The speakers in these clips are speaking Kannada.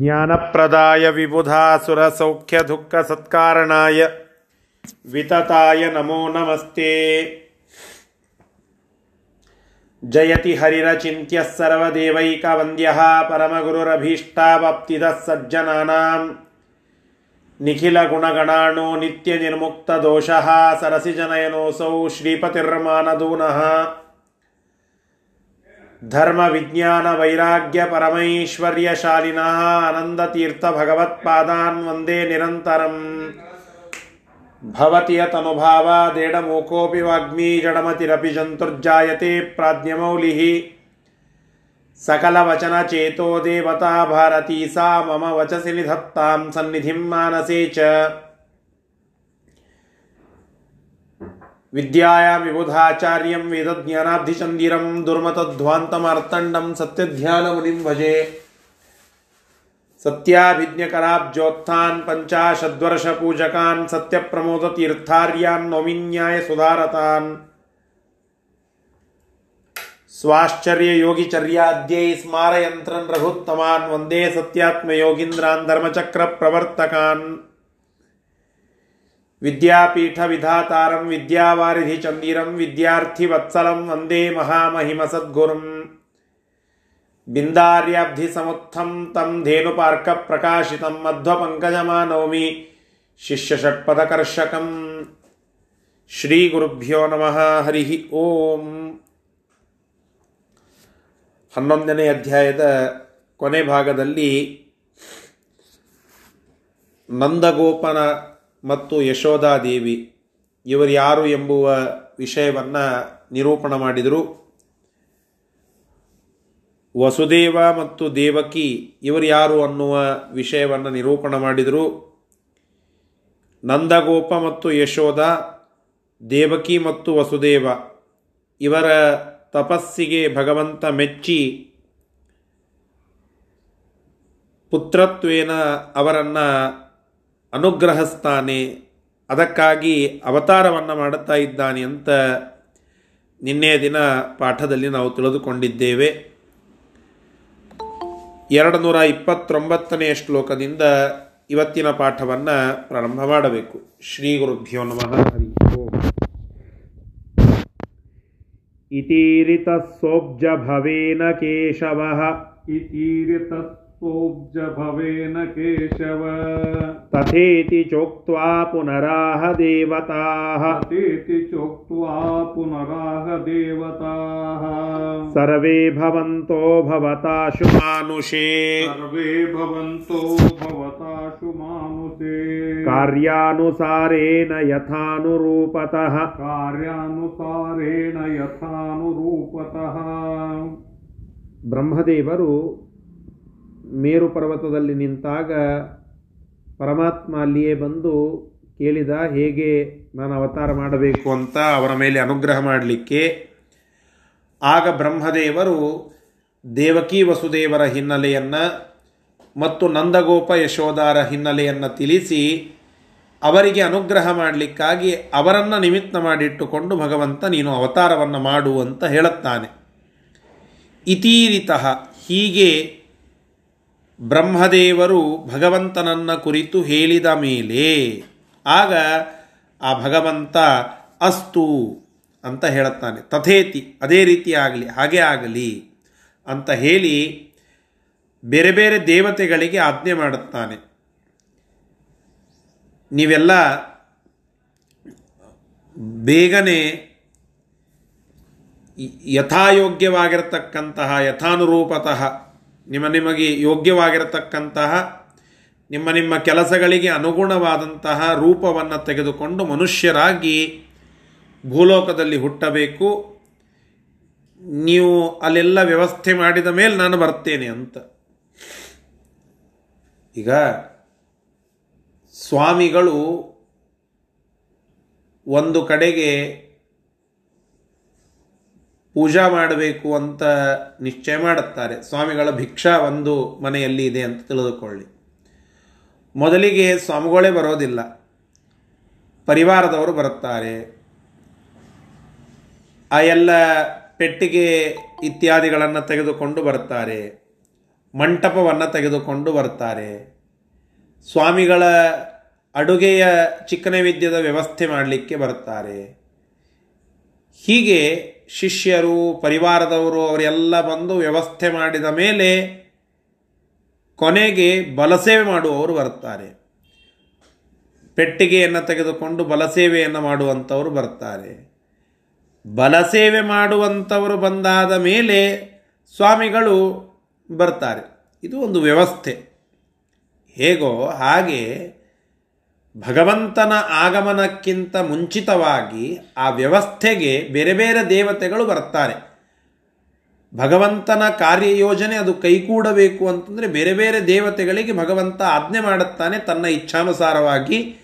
ಜ್ಞಾನಪ್ರದಾಯ ವಿಬುಧಾಸುರ ಸೌಖ್ಯ ದುಃಖ ಸತ್ಕಾರಣಾಯ ವಿತತಾಯ ನಮೋ ನಮಸ್ತೆ. ಜಯತಿ ಹರಿರಚಿತ್ಯ ಸರ್ವದೇವೈಕವಂದ್ಯ ಪರಮಗುರುರಭೀಷ್ಟಾವಪ್ತಿದ ಸಜ್ಜನಾನಾಂ. ನಿಖಿಲಗುಣಗಣಾಣೋ ನಿತ್ಯನಿರ್ಮುಕ್ತದೋಷಃ ಸರಸಿಜನಯನೋಸೌ ಶ್ರೀಪತಿರ್ಮಾನದೂನಃ. धर्मविज्ञानवैराग्यपरमैश्वर्यशालिनः आनन्दतीर्थभगवत्पादान् वन्दे निरन्तरम् भवति यतनुभावादेडमूकोऽपि वाग्मी जडमतिरपि जन्तुर्जायते प्राज्ञमौलिः सकलवचनचेतो देवता भारती सा मम वचसि निधत्तां सन्निधिं मानसे च विद्यायां विबुधाचार्यं वेदज्ञानाब्धिचन्दिरं दुर्मतध्वान्तमार्तण्डं सत्यध्यानमुनिं भजे। सत्याभिज्ञकराब्जोत्थान् पञ्चाशद्वर्षपूजकान् सत्यप्रमोदतीर्थार्यान् नौमिन्यायसुधारतान् स्वाश्चर्ययोगिचर्याद्यै स्मारयन्त्रन् रघुत्तमान् वंदे सत्यात्मयोगीन्द्रान् धर्मचक्रप्रवर्तकान्। ವಿದ್ಯಾಪೀಠ ವಿಧಾತಾರಂ ವಿದ್ಯಾವಾರಿಧಿ ಚಂದಿರಂ ವಿದ್ಯಾರ್ಥಿ ವತ್ಸಲಂ ವಂದೇ ಮಹಾಮಹಿಮ ಸದ್ಗುರುಂ. ಬಿಂದಾರ್ಯಾಬ್ಧಿ ಸಮುತ್ಥಂ ತಂ ಧೇನುಪಾರ್ಕ ಪ್ರಕಾಶಿತಂ ಮಧ್ವಪಂಕಜಮಾನೌಮಿ ಶಿಷ್ಯಷಟ್ಪದಕರ್ಷಕಂ. ಶ್ರೀ ಗುರುಭ್ಯೋ ನಮಃ ಹರಿ ಓಂ. ಹನ್ನೊಂದನೇ ಅಧ್ಯಾಯದ ಕೊನೆ ಭಾಗದಲ್ಲಿ ನಂದಗೋಪನ ಮತ್ತು ಯಶೋಧಾದೇವಿ ಇವರು ಯಾರು ಎಂಬುವ ವಿಷಯವನ್ನು ನಿರೂಪಣ ಮಾಡಿದರು. ವಸುದೇವ ಮತ್ತು ದೇವಕಿ, ಇವರು ಯಾರು ಅನ್ನುವ ವಿಷಯವನ್ನು ನಿರೂಪಣ ಮಾಡಿದರು. ನಂದಗೋಪ ಮತ್ತು ಯಶೋಧ ದೇವಕಿ ಮತ್ತು ವಸುದೇವ, ಇವರ ತಪಸ್ಸಿಗೆ ಭಗವಂತ ಮೆಚ್ಚಿ ಪುತ್ರತ್ವೇನ ಅವರನ್ನು ಅನುಗ್ರಹಿಸ್ತಾನೆ. ಅದಕ್ಕಾಗಿ ಅವತಾರವನ್ನು ಮಾಡುತ್ತಾ ಇದ್ದಾನೆ ಅಂತ ನಿನ್ನೆಯ ದಿನ ಪಾಠದಲ್ಲಿ ನಾವು ತಿಳಿದುಕೊಂಡಿದ್ದೇವೆ. ಎರಡು ನೂರ ಇಪ್ಪತ್ತೊಂಬತ್ತನೆಯ ಶ್ಲೋಕದಿಂದ ಇವತ್ತಿನ ಪಾಠವನ್ನು ಪ್ರಾರಂಭ ಮಾಡಬೇಕು. ಶ್ರೀ ಗುರುಭ್ಯೋ ನಮಃ. ಹರಿ ಓಂ. ಕೇಶವ. ಕೇಶವಃ ऊब्जभवेन केशव। तथेति चोक्त्वा पुनराह देवताः। तथेति चोक्त्वा पुनराह देवताः। सर्वे भवन्तो भवता शुमानुषे। सर्वे भवन्तो भवता शुमानुषे। कार्यानुसारेण यथानुरूपतः। कार्यानुसारेण यथानुरूपतः। ब्रह्मदेवरु ಮೇರು ಪರ್ವತದಲ್ಲಿ ನಿಂತಾಗ ಪರಮಾತ್ಮ ಅಲ್ಲಿಯೇ ಬಂದು ಕೇಳಿದ, ಹೇಗೆ ನಾನು ಅವತಾರ ಮಾಡಬೇಕು ಅಂತ ಅವರ ಮೇಲೆ ಅನುಗ್ರಹ ಮಾಡಲಿಕ್ಕೆ. ಆಗ ಬ್ರಹ್ಮದೇವರು ದೇವಕಿ ವಸುದೇವರ ಹಿನ್ನೆಲೆಯನ್ನು ಮತ್ತು ನಂದಗೋಪ ಯಶೋಧಾರ ಹಿನ್ನೆಲೆಯನ್ನು ತಿಳಿಸಿ ಅವರಿಗೆ ಅನುಗ್ರಹ ಮಾಡಲಿಕ್ಕಾಗಿ ಅವರನ್ನು ನಿಮಿತ್ತ ಮಾಡಿಟ್ಟುಕೊಂಡು ಭಗವಂತ ನೀನು ಅವತಾರವನ್ನು ಮಾಡು ಅಂತ ಹೇಳುತ್ತಾನೆ. ಇತೀರಿತಃ ಹೀಗೆ ಬ್ರಹ್ಮದೇವರು ಭಗವಂತನನ್ನ ಕುರಿತು ಹೇಳಿದ ಮೇಲೆ ಆಗ ಆ ಭಗವಂತ ಅಸ್ತು ಅಂತ ಹೇಳುತ್ತಾನೆ. ತಥೇತಿ, ಅದೇ ರೀತಿ ಆಗಲಿ, ಹಾಗೆ ಆಗಲಿ ಅಂತ ಹೇಳಿ ಬೇರೆ ಬೇರೆ ದೇವತೆಗಳಿಗೆ ಆಜ್ಞೆ ಮಾಡುತ್ತಾನೆ. ನೀವೆಲ್ಲ ಬೇಗನೆ ಯಥಾಯೋಗ್ಯವಾಗಿರತಕ್ಕಂತಹ ಯಥಾನುರೂಪತಃ ನಿಮ್ಮ ನಿಮಗೆ ಯೋಗ್ಯವಾಗಿರತಕ್ಕಂತಹ, ನಿಮ್ಮ ನಿಮ್ಮ ಕೆಲಸಗಳಿಗೆ ಅನುಗುಣವಾದಂತಹ ರೂಪವನ್ನು ತೆಗೆದುಕೊಂಡು ಮನುಷ್ಯರಾಗಿ ಭೂಲೋಕದಲ್ಲಿ ಹುಟ್ಟಬೇಕು. ನೀವು ಅಲ್ಲೆಲ್ಲ ವ್ಯವಸ್ಥೆ ಮಾಡಿದ ಮೇಲೆ ನಾನು ಬರ್ತೇನೆ ಅಂತ. ಈಗ ಸ್ವಾಮಿಗಳು ಒಂದು ಕಡೆಗೆ ಪೂಜಾ ಮಾಡಬೇಕು ಅಂತ ನಿಶ್ಚಯ ಮಾಡುತ್ತಾರೆ. ಸ್ವಾಮಿಗಳ ಭಿಕ್ಷಾ ಒಂದು ಮನೆಯಲ್ಲಿ ಇದೆ ಅಂತ ತಿಳಿದುಕೊಳ್ಳಿ. ಮೊದಲಿಗೆ ಸ್ವಾಮಿಗಳೇ ಬರೋದಿಲ್ಲ. ಪರಿವಾರದವರು ಬರುತ್ತಾರೆ. ಆ ಎಲ್ಲ ಪೆಟ್ಟಿಗೆ ಇತ್ಯಾದಿಗಳನ್ನು ತೆಗೆದುಕೊಂಡು ಬರ್ತಾರೆ ಮಂಟಪವನ್ನು ತೆಗೆದುಕೊಂಡು ಬರ್ತಾರೆ ಸ್ವಾಮಿಗಳ ಅಡುಗೆಯ ಚಿಕ್ಕನೈವೇದ್ಯದ ವ್ಯವಸ್ಥೆ ಮಾಡಲಿಕ್ಕೆ ಬರ್ತಾರೆ ಹೀಗೆ ಶಿಷ್ಯರು, ಪರಿವಾರದವರು, ಅವರೆಲ್ಲ ಬಂದು ವ್ಯವಸ್ಥೆ ಮಾಡಿದ ಮೇಲೆ ಕೊನೆಗೆ ಬಲಸೇವೆ ಮಾಡುವವರು ಬರ್ತಾರೆ ಪೆಟ್ಟಿಗೆಯನ್ನು ತೆಗೆದುಕೊಂಡು ಬಲಸೇವೆಯನ್ನು ಮಾಡುವಂಥವರು ಬರ್ತಾರೆ ಬಲಸೇವೆ ಮಾಡುವಂಥವರು ಬಂದಾದ ಮೇಲೆ ಸ್ವಾಮಿಗಳು ಬರ್ತಾರೆ. ಇದು ಒಂದು ವ್ಯವಸ್ಥೆ. ಹೇಗೋ ಹಾಗೆ ಭಗವಂತನ ಆಗಮನಕ್ಕಿಂತ ಮುಂಚಿತವಾಗಿ ಆ ವ್ಯವಸ್ಥೆಗೆ ಬೇರೆ ಬೇರೆ ದೇವತೆಗಳು ಬರ್ತಾರೆ ಭಗವಂತನ ಕಾರ್ಯಯೋಜನೆ ಅದು ಕೈಕೂಡಬೇಕು ಅಂತಂದರೆ ಬೇರೆ ಬೇರೆ ದೇವತೆಗಳಿಗೆ ಭಗವಂತ ಆಜ್ಞೆ ಮಾಡುತ್ತಾನೆ ತನ್ನ ಇಚ್ಛಾನುಸಾರವಾಗಿ.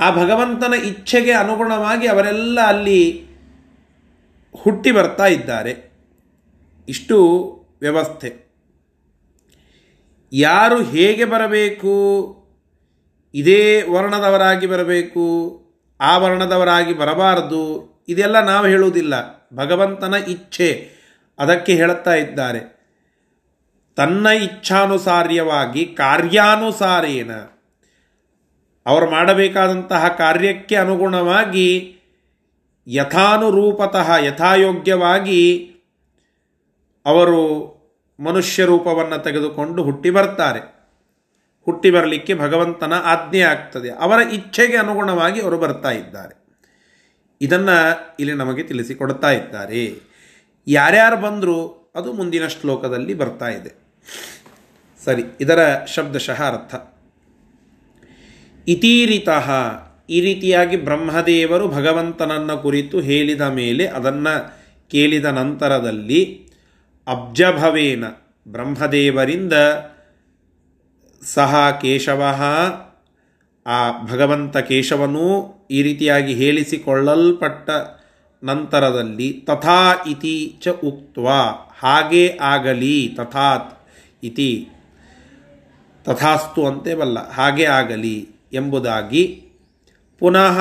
ಆ ಭಗವಂತನ ಇಚ್ಛೆಗೆ ಅನುಗುಣವಾಗಿ ಅವರೆಲ್ಲ ಅಲ್ಲಿ ಹುಟ್ಟಿ ಬರ್ತಾ ಇದ್ದಾರೆ. ಇಷ್ಟು ವ್ಯವಸ್ಥೆ. ಯಾರು ಹೇಗೆ ಬರಬೇಕು? ಇದೇ ವರ್ಣದವರಾಗಿ ಬರಬೇಕು, ಆ ವರ್ಣದವರಾಗಿ ಬರಬಾರದು, ಇದೆಲ್ಲ ನಾವು ಹೇಳುವುದಿಲ್ಲ. ಭಗವಂತನ ಇಚ್ಛೆ, ಅದಕ್ಕೆ ಹೇಳುತ್ತಾ ಇದ್ದಾರೆ. ತನ್ನ ಇಚ್ಛಾನುಸಾರ್ಯವಾಗಿ, ಕಾರ್ಯಾನುಸಾರೇನ, ಅವರು ಮಾಡಬೇಕಾದಂತಹ ಕಾರ್ಯಕ್ಕೆ ಅನುಗುಣವಾಗಿ, ಯಥಾನುರೂಪತಃ, ಯಥಾಯೋಗ್ಯವಾಗಿ, ಅವರು ಮನುಷ್ಯ ರೂಪವನ್ನು ತೆಗೆದುಕೊಂಡು ಹುಟ್ಟಿ ಬರ್ತಾರೆ. ಹುಟ್ಟಿ ಬರಲಿಕ್ಕೆ ಭಗವಂತನ ಆಜ್ಞೆ ಆಗ್ತದೆ. ಅವರ ಇಚ್ಛೆಗೆ ಅನುಗುಣವಾಗಿ ಅವರು ಬರ್ತಾ ಇದ್ದಾರೆ. ಇದನ್ನು ಇಲ್ಲಿ ನಮಗೆ ತಿಳಿಸಿಕೊಡ್ತಾ ಇದ್ದಾರೆ. ಯಾರ್ಯಾರು ಬಂದರೂ ಅದು ಮುಂದಿನ ಶ್ಲೋಕದಲ್ಲಿ ಬರ್ತಾ ಇದೆ. ಸರಿ, ಇದರ ಶಬ್ದಶಃ ಅರ್ಥ. ಇತೀರಿತಃ, ಈ ರೀತಿಯಾಗಿ ಬ್ರಹ್ಮದೇವರು ಭಗವಂತನನ್ನು ಕುರಿತು ಹೇಳಿದ ಮೇಲೆ ಅದನ್ನು ಕೇಳಿದ ನಂತರದಲ್ಲಿ ಅಬ್ಜಭವೇನ ಬ್ರಹ್ಮದೇವರಿಂದ ಸಹ ಕೇಶವ, ಆ ಭಗವಂತ ಕೇಶವನೂ ಈ ರೀತಿಯಾಗಿ ಹೇಳಿಸಿಕೊಳ್ಳಲ್ಪಟ್ಟ ನಂತರದಲ್ಲಿ ತಥಾ ಇತಿ ಚ ಉಕ್ತ್ವ, ಹಾಗೇ ಆಗಲಿ ತಥಾತ್ ಇತಿ. ತಥಾಸ್ತು ಅಂತೇವಲ್ಲ, ಹಾಗೆ ಆಗಲಿ ಎಂಬುದಾಗಿ ಪುನಃ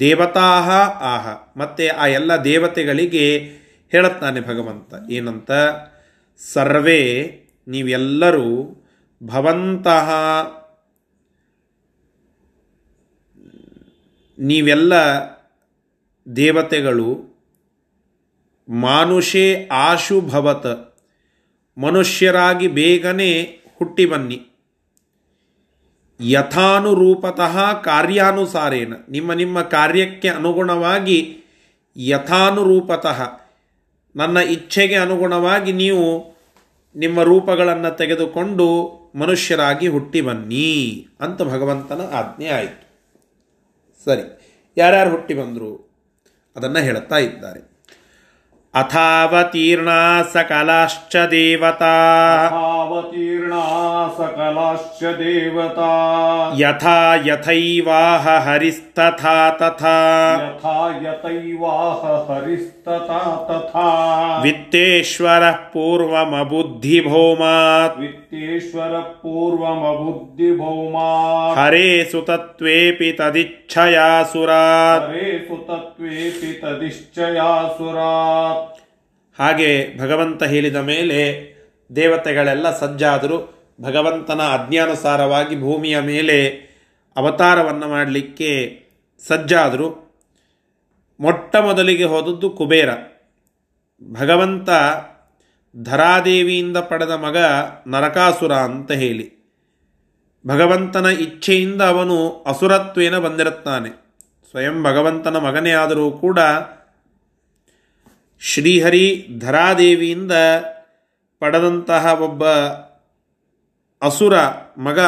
ದೇವತಾ ಆಹ. ಮತ್ತೆ ಆ ಎಲ್ಲ ದೇವತೆಗಳಿಗೆ ಹೇಳುತ್ತಾನೆ ಭಗವಂತ, ಏನಂತ? ಸರ್ವೇ ನೀವೆಲ್ಲರೂ ಭವಂತಹ ನೀವೆಲ್ಲ ದೇವತೆಗಳು, ಮಾನುಷೇ ಆಶು ಭವತ್, ಮನುಷ್ಯರಾಗಿ ಬೇಗನೆ ಹುಟ್ಟಿ ಬನ್ನಿ. ಯಥಾನುರೂಪತಃ ಕಾರ್ಯಾನುಸಾರೇನ, ನಿಮ್ಮ ನಿಮ್ಮ ಕಾರ್ಯಕ್ಕೆ ಅನುಗುಣವಾಗಿ ಯಥಾನುರೂಪತಃ. ನನ್ನ ಇಚ್ಛೆಗೆ ಅನುಗುಣವಾಗಿ ನೀವು ನಿಮ್ಮ ರೂಪಗಳನ್ನು ತೆಗೆದುಕೊಂಡು ಮನುಷ್ಯರಾಗಿ ಹುಟ್ಟಿ ಬನ್ನಿ ಅಂತ ಭಗವಂತನ ಆಜ್ಞೆ ಆಯಿತು. ಸರಿ ಯಾರ್ಯಾರು ಹುಟ್ಟಿ ಬಂದರು? ಅದನ್ನು ಹೇಳುತ್ತಾ ಇದ್ದಾರೆ. अथावतीर्णा सकलाश्च देवता। अथावतीर्णा सकलाश्च देवता। यथा यथैवाह हरिस्तथा तथा। यथा यथैवाह हरिस्तथा तथा। वित्तेश्वरः पूर्वमबुद्धिभौमात्। वित्तेश्वरः पूर्वमबुद्धिभौमात्। हरेषु तत्त्वेऽपि तदिच्छया सुरात् हरेषु तत्त्वेऽपि तदिच्छया सुरात् ಹಾಗೆ ಭಗವಂತ ಹೇಳಿದ ಮೇಲೆ ದೇವತೆಗಳೆಲ್ಲ ಸಜ್ಜಾದರು ಭಗವಂತನ ಅಜ್ಞಾನುಸಾರವಾಗಿ ಭೂಮಿಯ ಮೇಲೆ ಅವತಾರವನ್ನು ಮಾಡಲಿಕ್ಕೆ ಸಜ್ಜಾದರು ಮೊಟ್ಟ ಮೊದಲಿಗೆ ಹೋದದ್ದು ಕುಬೇರ. ಭಗವಂತ ಧರಾದೇವಿಯಿಂದ ಪಡೆದ ಮಗ ನರಕಾಸುರ ಅಂತ ಹೇಳಿ. ಭಗವಂತನ ಇಚ್ಛೆಯಿಂದ ಅವನು ಅಸುರತ್ವೇನ ಬಂದಿರುತ್ತಾನೆ. ಸ್ವಯಂ ಭಗವಂತನ ಮಗನೇ ಆದರೂ ಕೂಡ ಶ್ರೀಹರಿ ಧರಾದೇವಿಯಿಂದ ಪಡೆದಂತಹ ಒಬ್ಬ ಅಸುರ ಮಗ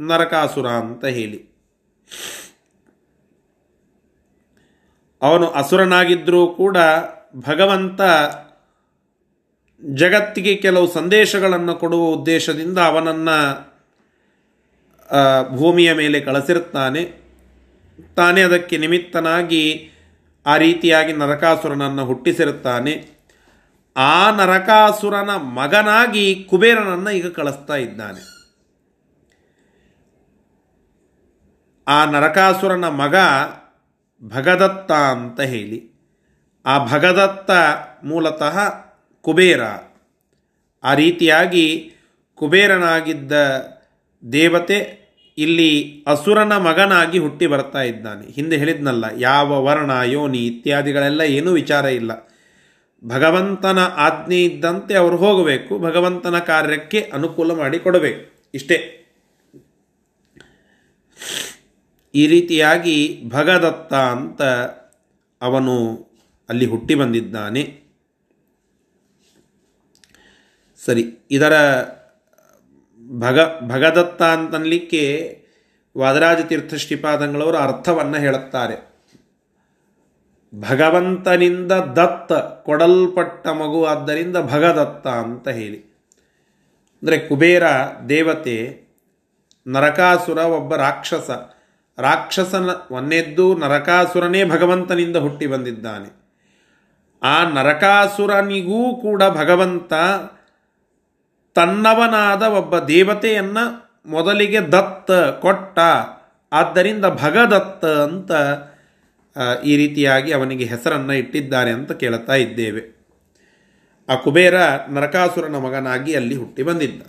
ನರಕಾಸುರ ಅಂತ ಹೇಳಿ. ಅವನು ಅಸುರನಾಗಿದ್ದರೂ ಕೂಡ ಭಗವಂತ ಜಗತ್ತಿಗೆ ಕೆಲವು ಸಂದೇಶಗಳನ್ನು ಕೊಡುವ ಉದ್ದೇಶದಿಂದ ಅವನನ್ನು ಭೂಮಿಯ ಮೇಲೆ ಕಳಿಸಿರುತ್ತಾನೆ. ತಾನೇ ಅದಕ್ಕೆ ನಿಮಿತ್ತನಾಗಿ ಆ ರೀತಿಯಾಗಿ ನರಕಾಸುರನನ್ನು ಹುಟ್ಟಿಸಿರುತ್ತಾನೆ. ಆ ನರಕಾಸುರನ ಮಗನಾಗಿ ಕುಬೇರನನ್ನು ಈಗ ಕಳಿಸ್ತಾ ಇದ್ದಾನೆ. ಆ ನರಕಾಸುರನ ಮಗ ಭಗದತ್ತ ಅಂತ ಹೇಳಿ, ಆ ಭಗದತ್ತ ಮೂಲತಃ ಕುಬೇರ. ಆ ರೀತಿಯಾಗಿ ಕುಬೇರನಾಗಿದ್ದ ದೇವತೆ ಇಲ್ಲಿ ಅಸುರನ ಮಗನಾಗಿ ಹುಟ್ಟಿ ಬರ್ತಾ ಇದ್ದಾನೆ. ಹಿಂದೆ ಹೇಳಿದ್ನಲ್ಲ, ಯಾವ ವರ್ಣ, ಯೋನಿ ಇತ್ಯಾದಿಗಳೆಲ್ಲ ಏನೂ ವಿಚಾರ ಇಲ್ಲ. ಭಗವಂತನ ಆಜ್ಞೆ ಇದ್ದಂತೆ ಅವರು ಹೋಗಬೇಕು, ಭಗವಂತನ ಕಾರ್ಯಕ್ಕೆ ಅನುಕೂಲ ಮಾಡಿ ಕೊಡಬೇಕು. ಇಷ್ಟೇ. ಈ ರೀತಿಯಾಗಿ ಭಗದತ್ತ ಅಂತ ಅವನು ಅಲ್ಲಿ ಹುಟ್ಟಿ ಬಂದಿದ್ದಾನೆ. ಸರಿ, ಇದರ ಭಗ, ಭಗದತ್ತ ಅಂತನ್ಲಿಕ್ಕೆ ವಾದರಾಜ ತೀರ್ಥ ಶ್ರೀಪಾದಂಗಳವರು ಅರ್ಥವನ್ನು ಹೇಳುತ್ತಾರೆ. ಭಗವಂತನಿಂದ ದತ್ತ ಕೊಡಲ್ಪಟ್ಟ ಮಗು ಆದ್ದರಿಂದ ಭಗದತ್ತ ಅಂತ ಹೇಳಿ. ಅಂದರೆ ಕುಬೇರ, ದೇವತೆ, ನರಕಾಸುರ ಒಬ್ಬ ರಾಕ್ಷಸ. ರಾಕ್ಷಸನ ಒಂದೆದ್ದು ನರಕಾಸುರನೇ ಭಗವಂತನಿಂದ ಹುಟ್ಟಿ ಬಂದಿದ್ದಾನೆ. ಆ ನರಕಾಸುರನಿಗೂ ಕೂಡ ಭಗವಂತ ತನ್ನವನಾದ ಒಬ್ಬ ದೇವತೆಯನ್ನು ಮೊದಲಿಗೆ ದತ್ತ, ಕೊಟ್ಟ. ಆದ್ದರಿಂದ ಭಗದತ್ತ ಅಂತ ಈ ರೀತಿಯಾಗಿ ಅವನಿಗೆ ಹೆಸರನ್ನು ಇಟ್ಟಿದ್ದಾರೆ ಅಂತ ಕೇಳುತ್ತಾ ಇದ್ದೇವೆ. ಆ ಕುಬೇರ ನರಕಾಸುರನ ಮಗನಾಗಿ ಅಲ್ಲಿ ಹುಟ್ಟಿ ಬಂದಿದ್ದ.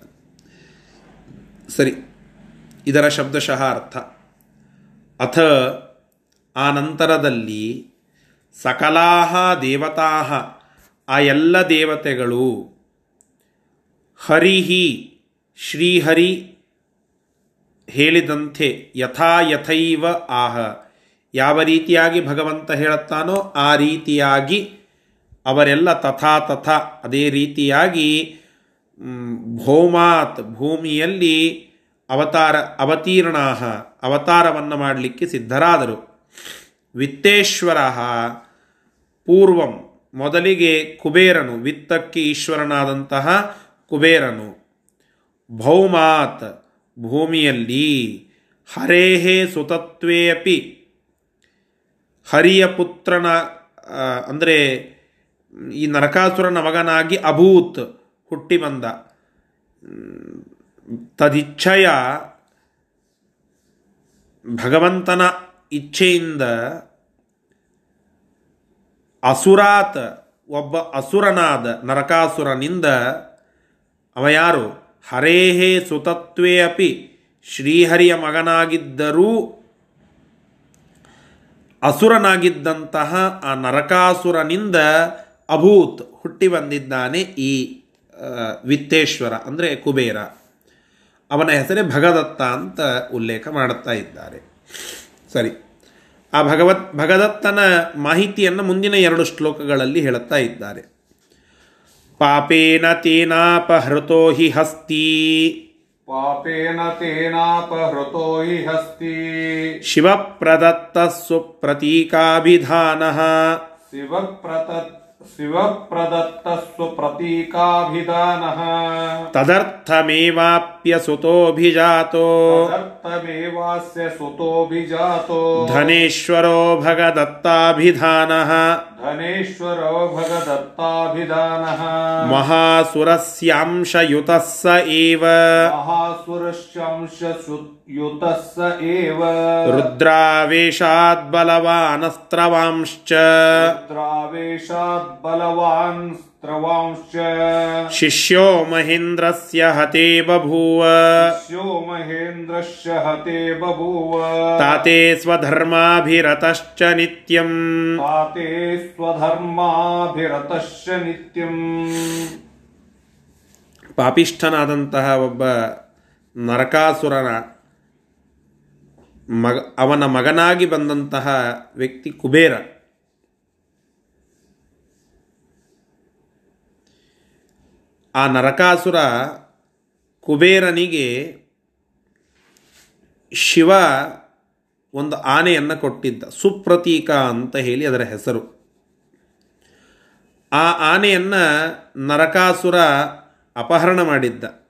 ಸರಿ, ಇದರ ಶಬ್ದಶಃ ಅರ್ಥ. ಅಥ, ಆ ನಂತರದಲ್ಲಿ ಸಕಲಾಹ ದೇವತಾ ಆ ಎಲ್ಲ ದೇವತೆಗಳು ಹರಿಹಿ ಶ್ರೀಹರಿ ಹೇಳಿದಂತೆ ಯಥಾಯಥೈವ ಆಹ. ಯಾವ ರೀತಿಯಾಗಿ ಭಗವಂತ ಹೇಳುತ್ತಾನೋ ಆ ರೀತಿಯಾಗಿ ಅವರೆಲ್ಲ ತಥಾ ತಥಾ, ಅದೇ ರೀತಿಯಾಗಿ ಭೌಮಾತ್ ಭೂಮಿಯಲ್ಲಿ ಅವತಾರ ಅವತೀರ್ಣಾ ಅವತಾರವನ್ನು ಮಾಡಲಿಕ್ಕೆ ಸಿದ್ಧರಾದರು. ವಿತ್ತೇಶ್ವರ ಪೂರ್ವಂ ಮೊದಲಿಗೆ ಕುಬೇರನು, ವಿತ್ತಕ್ಕೆ ಈಶ್ವರನಾದಂತಹ ಕುಬೇರನು, ಭೌಮಾತ್ ಭೂಮಿಯಲ್ಲಿ ಹರೇಹೇ ಸುತತ್ವೇ ಅಪಿ ಹರಿಯ ಪುತ್ರನ ಅಂದರೆ ಈ ನರಕಾಸುರನ ಮಗನಾಗಿ ಅಭೂತ್ ಹುಟ್ಟಿ ಬಂದ. ತದಿಚ್ಛಯ ಭಗವಂತನ ಇಚ್ಛೆಯಿಂದ ಅಸುರಾತ್ ಒಬ್ಬ ಅಸುರನಾದ ನರಕಾಸುರನಿಂದ ಅವ ಯಾರು? ಹರೇಹೇ ಸುತತ್ವೇ ಅಪಿ. ಶ್ರೀಹರಿಯ ಮಗನಾಗಿದ್ದರೂ ಅಸುರನಾಗಿದ್ದಂತಹ ಆ ನರಕಾಸುರನಿಂದ ಅಭೂತ್ ಹುಟ್ಟಿ ಬಂದಿದ್ದಾನೆ ಈ ವಿತ್ತೇಶ್ವರ, ಅಂದರೆ ಕುಬೇರ. ಅವನ ಹೆಸರೇ ಭಗದತ್ತ ಅಂತ ಉಲ್ಲೇಖ ಮಾಡುತ್ತಾ ಇದ್ದಾರೆ. ಸರಿ. ಆ ಭಗವತ್, ಭಗದತ್ತನ ಮಾಹಿತಿಯನ್ನು ಮುಂದಿನ ಎರಡು ಶ್ಲೋಕಗಳಲ್ಲಿ ಹೇಳುತ್ತಾ ಇದ್ದಾರೆ. ಪಾಪೇನ ತೇನಾಪಹೃತೋ ಹಿ ಹಸ್ತಿ ಪಾಪೇನ ತೇನಾಪಹೃತೋ ಹಿ ಹಸ್ತಿ ಶಿವಪ್ರದತ್ತ ಸುಪ್ರತೀಕಾಭಿಧಾನ ಶಿವಪ್ರತ ಶಿವಪ್ರದತ್ತಸ್ವ ಪ್ರತೀಕಾಭಿಧಾನಃ ತದರ್ಥಮೇವಾಪ್ಯ ಸುತೋಭಿಜಾತೋ ತದರ್ಥಮೇವಾಸ್ಯ ಸುತೋಭಿಜಾತೋ ಧನೇಶ್ವರೋ ಭಗದತ್ತಾಭಿಧಾನಃ ಧನೇಶ್ವರೋ ಭಗದತ್ತಾಭಿಧಾನಃ ಮಹಾಸುರಸ್ಯಾಂಶಯುತಃ ಸ ಏವ ಮಹಾಸುರಶಂಶ ಯುತಃ ಸ ಏವ ರುದ್ರಾವೇಶಾದ್ ಬಲವಾನಸ್ತ್ರವಾಂಶ್ಚ ರುದ್ರಾವೇಶಾತ್ ಬಲವಾನ್ ಸ್ತ್ರವಾಂಶ್ಚ ಶಿಷ್ಯೋ ಮಹೇಂದ್ರಸ್ಯ ಹತೆ ಬಭೂವ ಸ್ಯೋ ಮಹೇಂದ್ರಶ್ಯ ಹತೆ ಬಭೂವ ತಾತೆ ಸ್ವಧರ್ಮಾಭಿರತಶ್ಚ ನಿತ್ಯಂ ತಾತೆ ಸ್ವಧರ್ಮಾಭಿರತಶ್ಚ ನಿತ್ಯಂ ಪಾಪಿಷ್ಠನಾದಂತಹ ಒಬ್ಬ ನರಕಾಸುರನ ಮಗ, ಅವನ ಮಗನಾಗಿ ಬಂದಂತಹ ವ್ಯಕ್ತಿ ಕುಬೇರ. ಆ ನರಕಾಸುರ ಕುಬೇರನಿಗೆ ಶಿವ ಒಂದು ಆನೆಯನ್ನು ಕೊಟ್ಟಿದ್ದ. ಸುಪ್ರತೀಕ ಅಂತ ಹೇಳಿ ಅದರ ಹೆಸರು. ಆ ಆನೆಯನ್ನು ನರಕಾಸುರ ಅಪಹರಣ ಮಾಡಿದ್ದ.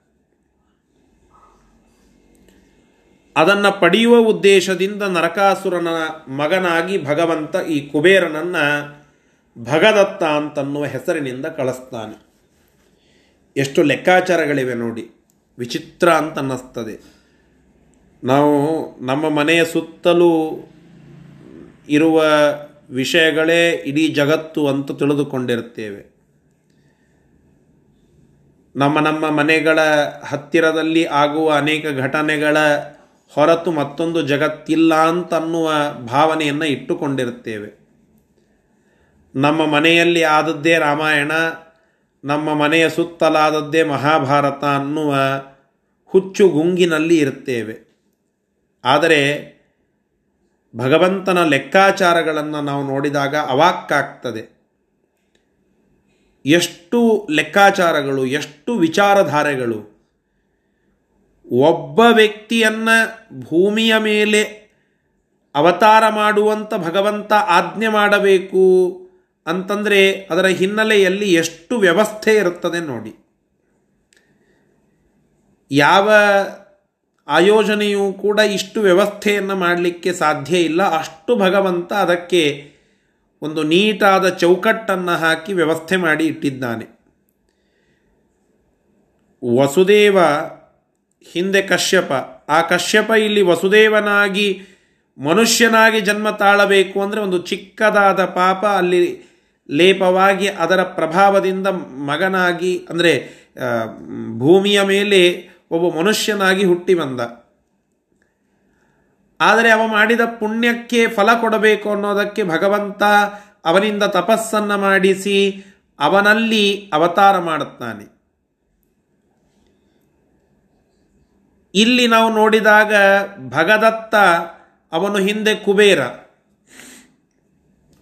ಅದನ್ನು ಪಡೆಯುವ ಉದ್ದೇಶದಿಂದ ನರಕಾಸುರನ ಮಗನಾಗಿ ಭಗವಂತ ಈ ಕುಬೇರನನ್ನು ಭಗದತ್ತ ಅಂತನ್ನುವ ಹೆಸರಿನಿಂದ ಕಳಿಸ್ತಾನೆ. ಎಷ್ಟು ಲೆಕ್ಕಾಚಾರಗಳಿವೆ ನೋಡಿ. ವಿಚಿತ್ರ ಅಂತ ಅನ್ನಿಸ್ತದೆ ನಾವು ನಮ್ಮ ಮನೆಯ ಸುತ್ತಲೂ ಇರುವ ವಿಷಯಗಳೇ ಇಡೀ ಜಗತ್ತು ಅಂತ ತಿಳಿದುಕೊಂಡಿರುತ್ತೇವೆ. ನಮ್ಮ ನಮ್ಮ ಮನೆಗಳ ಹತ್ತಿರದಲ್ಲಿ ಆಗುವ ಅನೇಕ ಘಟನೆಗಳ ಹೊರತು ಮತ್ತೊಂದು ಜಗತ್ತಿಲ್ಲ ಅಂತನ್ನುವ ಭಾವನೆಯನ್ನು ಇಟ್ಟುಕೊಂಡಿರುತ್ತೇವೆ. ನಮ್ಮ ಮನೆಯಲ್ಲಿ ಆದದ್ದೇ ರಾಮಾಯಣ, ನಮ್ಮ ಮನೆಯ ಸುತ್ತಲಾದದ್ದೇ ಮಹಾಭಾರತ ಅನ್ನುವ ಹುಚ್ಚು ಗುಂಗಿನಲ್ಲಿ ಇರುತ್ತೇವೆ. ಆದರೆ ಭಗವಂತನ ಲೆಕ್ಕಾಚಾರಗಳನ್ನು ನಾವು ನೋಡಿದಾಗ ಅವಾಕ್ಕಾಗ್ತದೆ. ಎಷ್ಟು ಲೆಕ್ಕಾಚಾರಗಳು, ಎಷ್ಟು ವಿಚಾರಧಾರೆಗಳು ಒಬ್ಬ ವ್ಯಕ್ತಿಯನ್ನು ಭೂಮಿಯ ಮೇಲೆ ಅವತಾರ ಮಾಡುವಂಥ ಭಗವಂತ ಆಜ್ಞೆ ಮಾಡಬೇಕು ಅಂತಂದರೆ ಅದರ ಹಿನ್ನೆಲೆಯಲ್ಲಿ ಎಷ್ಟು ವ್ಯವಸ್ಥೆ ಇರುತ್ತದೆ ನೋಡಿ. ಯಾವ ಆಯೋಜನೆಯೂ ಕೂಡ ಇಷ್ಟು ವ್ಯವಸ್ಥೆಯನ್ನು ಮಾಡಲಿಕ್ಕೆ ಸಾಧ್ಯ ಇಲ್ಲ. ಅಷ್ಟು ಭಗವಂತ ಅದಕ್ಕೆ ಒಂದು ನೀಟಾದ ಚೌಕಟ್ಟನ್ನು ಹಾಕಿ ವ್ಯವಸ್ಥೆ ಮಾಡಿ ಇಟ್ಟಿದ್ದಾನೆ. ವಸುದೇವ ಹಿಂದೆ ಕಶ್ಯಪ. ಆ ಕಶ್ಯಪ ಇಲ್ಲಿ ವಸುದೇವನಾಗಿ, ಮನುಷ್ಯನಾಗಿ ಜನ್ಮ ತಾಳಬೇಕು ಅಂದರೆ ಒಂದು ಚಿಕ್ಕದಾದ ಪಾಪ ಅಲ್ಲಿ ಲೇಪವಾಗಿ ಅದರ ಪ್ರಭಾವದಿಂದ ಮಗನಾಗಿ, ಅಂದರೆ ಭೂಮಿಯ ಮೇಲೆ ಒಬ್ಬ ಮನುಷ್ಯನಾಗಿ ಹುಟ್ಟಿ ಬಂದ. ಆದರೆ ಅವ ಮಾಡಿದ ಪುಣ್ಯಕ್ಕೆ ಫಲ ಕೊಡಬೇಕು ಅನ್ನೋದಕ್ಕೆ ಭಗವಂತ ಅವನಿಂದ ತಪಸ್ಸನ್ನು ಮಾಡಿಸಿ ಅವನಲ್ಲಿ ಅವತಾರ ಮಾಡುತ್ತಾನೆ. ಇಲ್ಲಿ ನಾವು ನೋಡಿದಾಗ ಭಗದತ್ತ, ಅವನು ಹಿಂದೆ ಕುಬೇರ.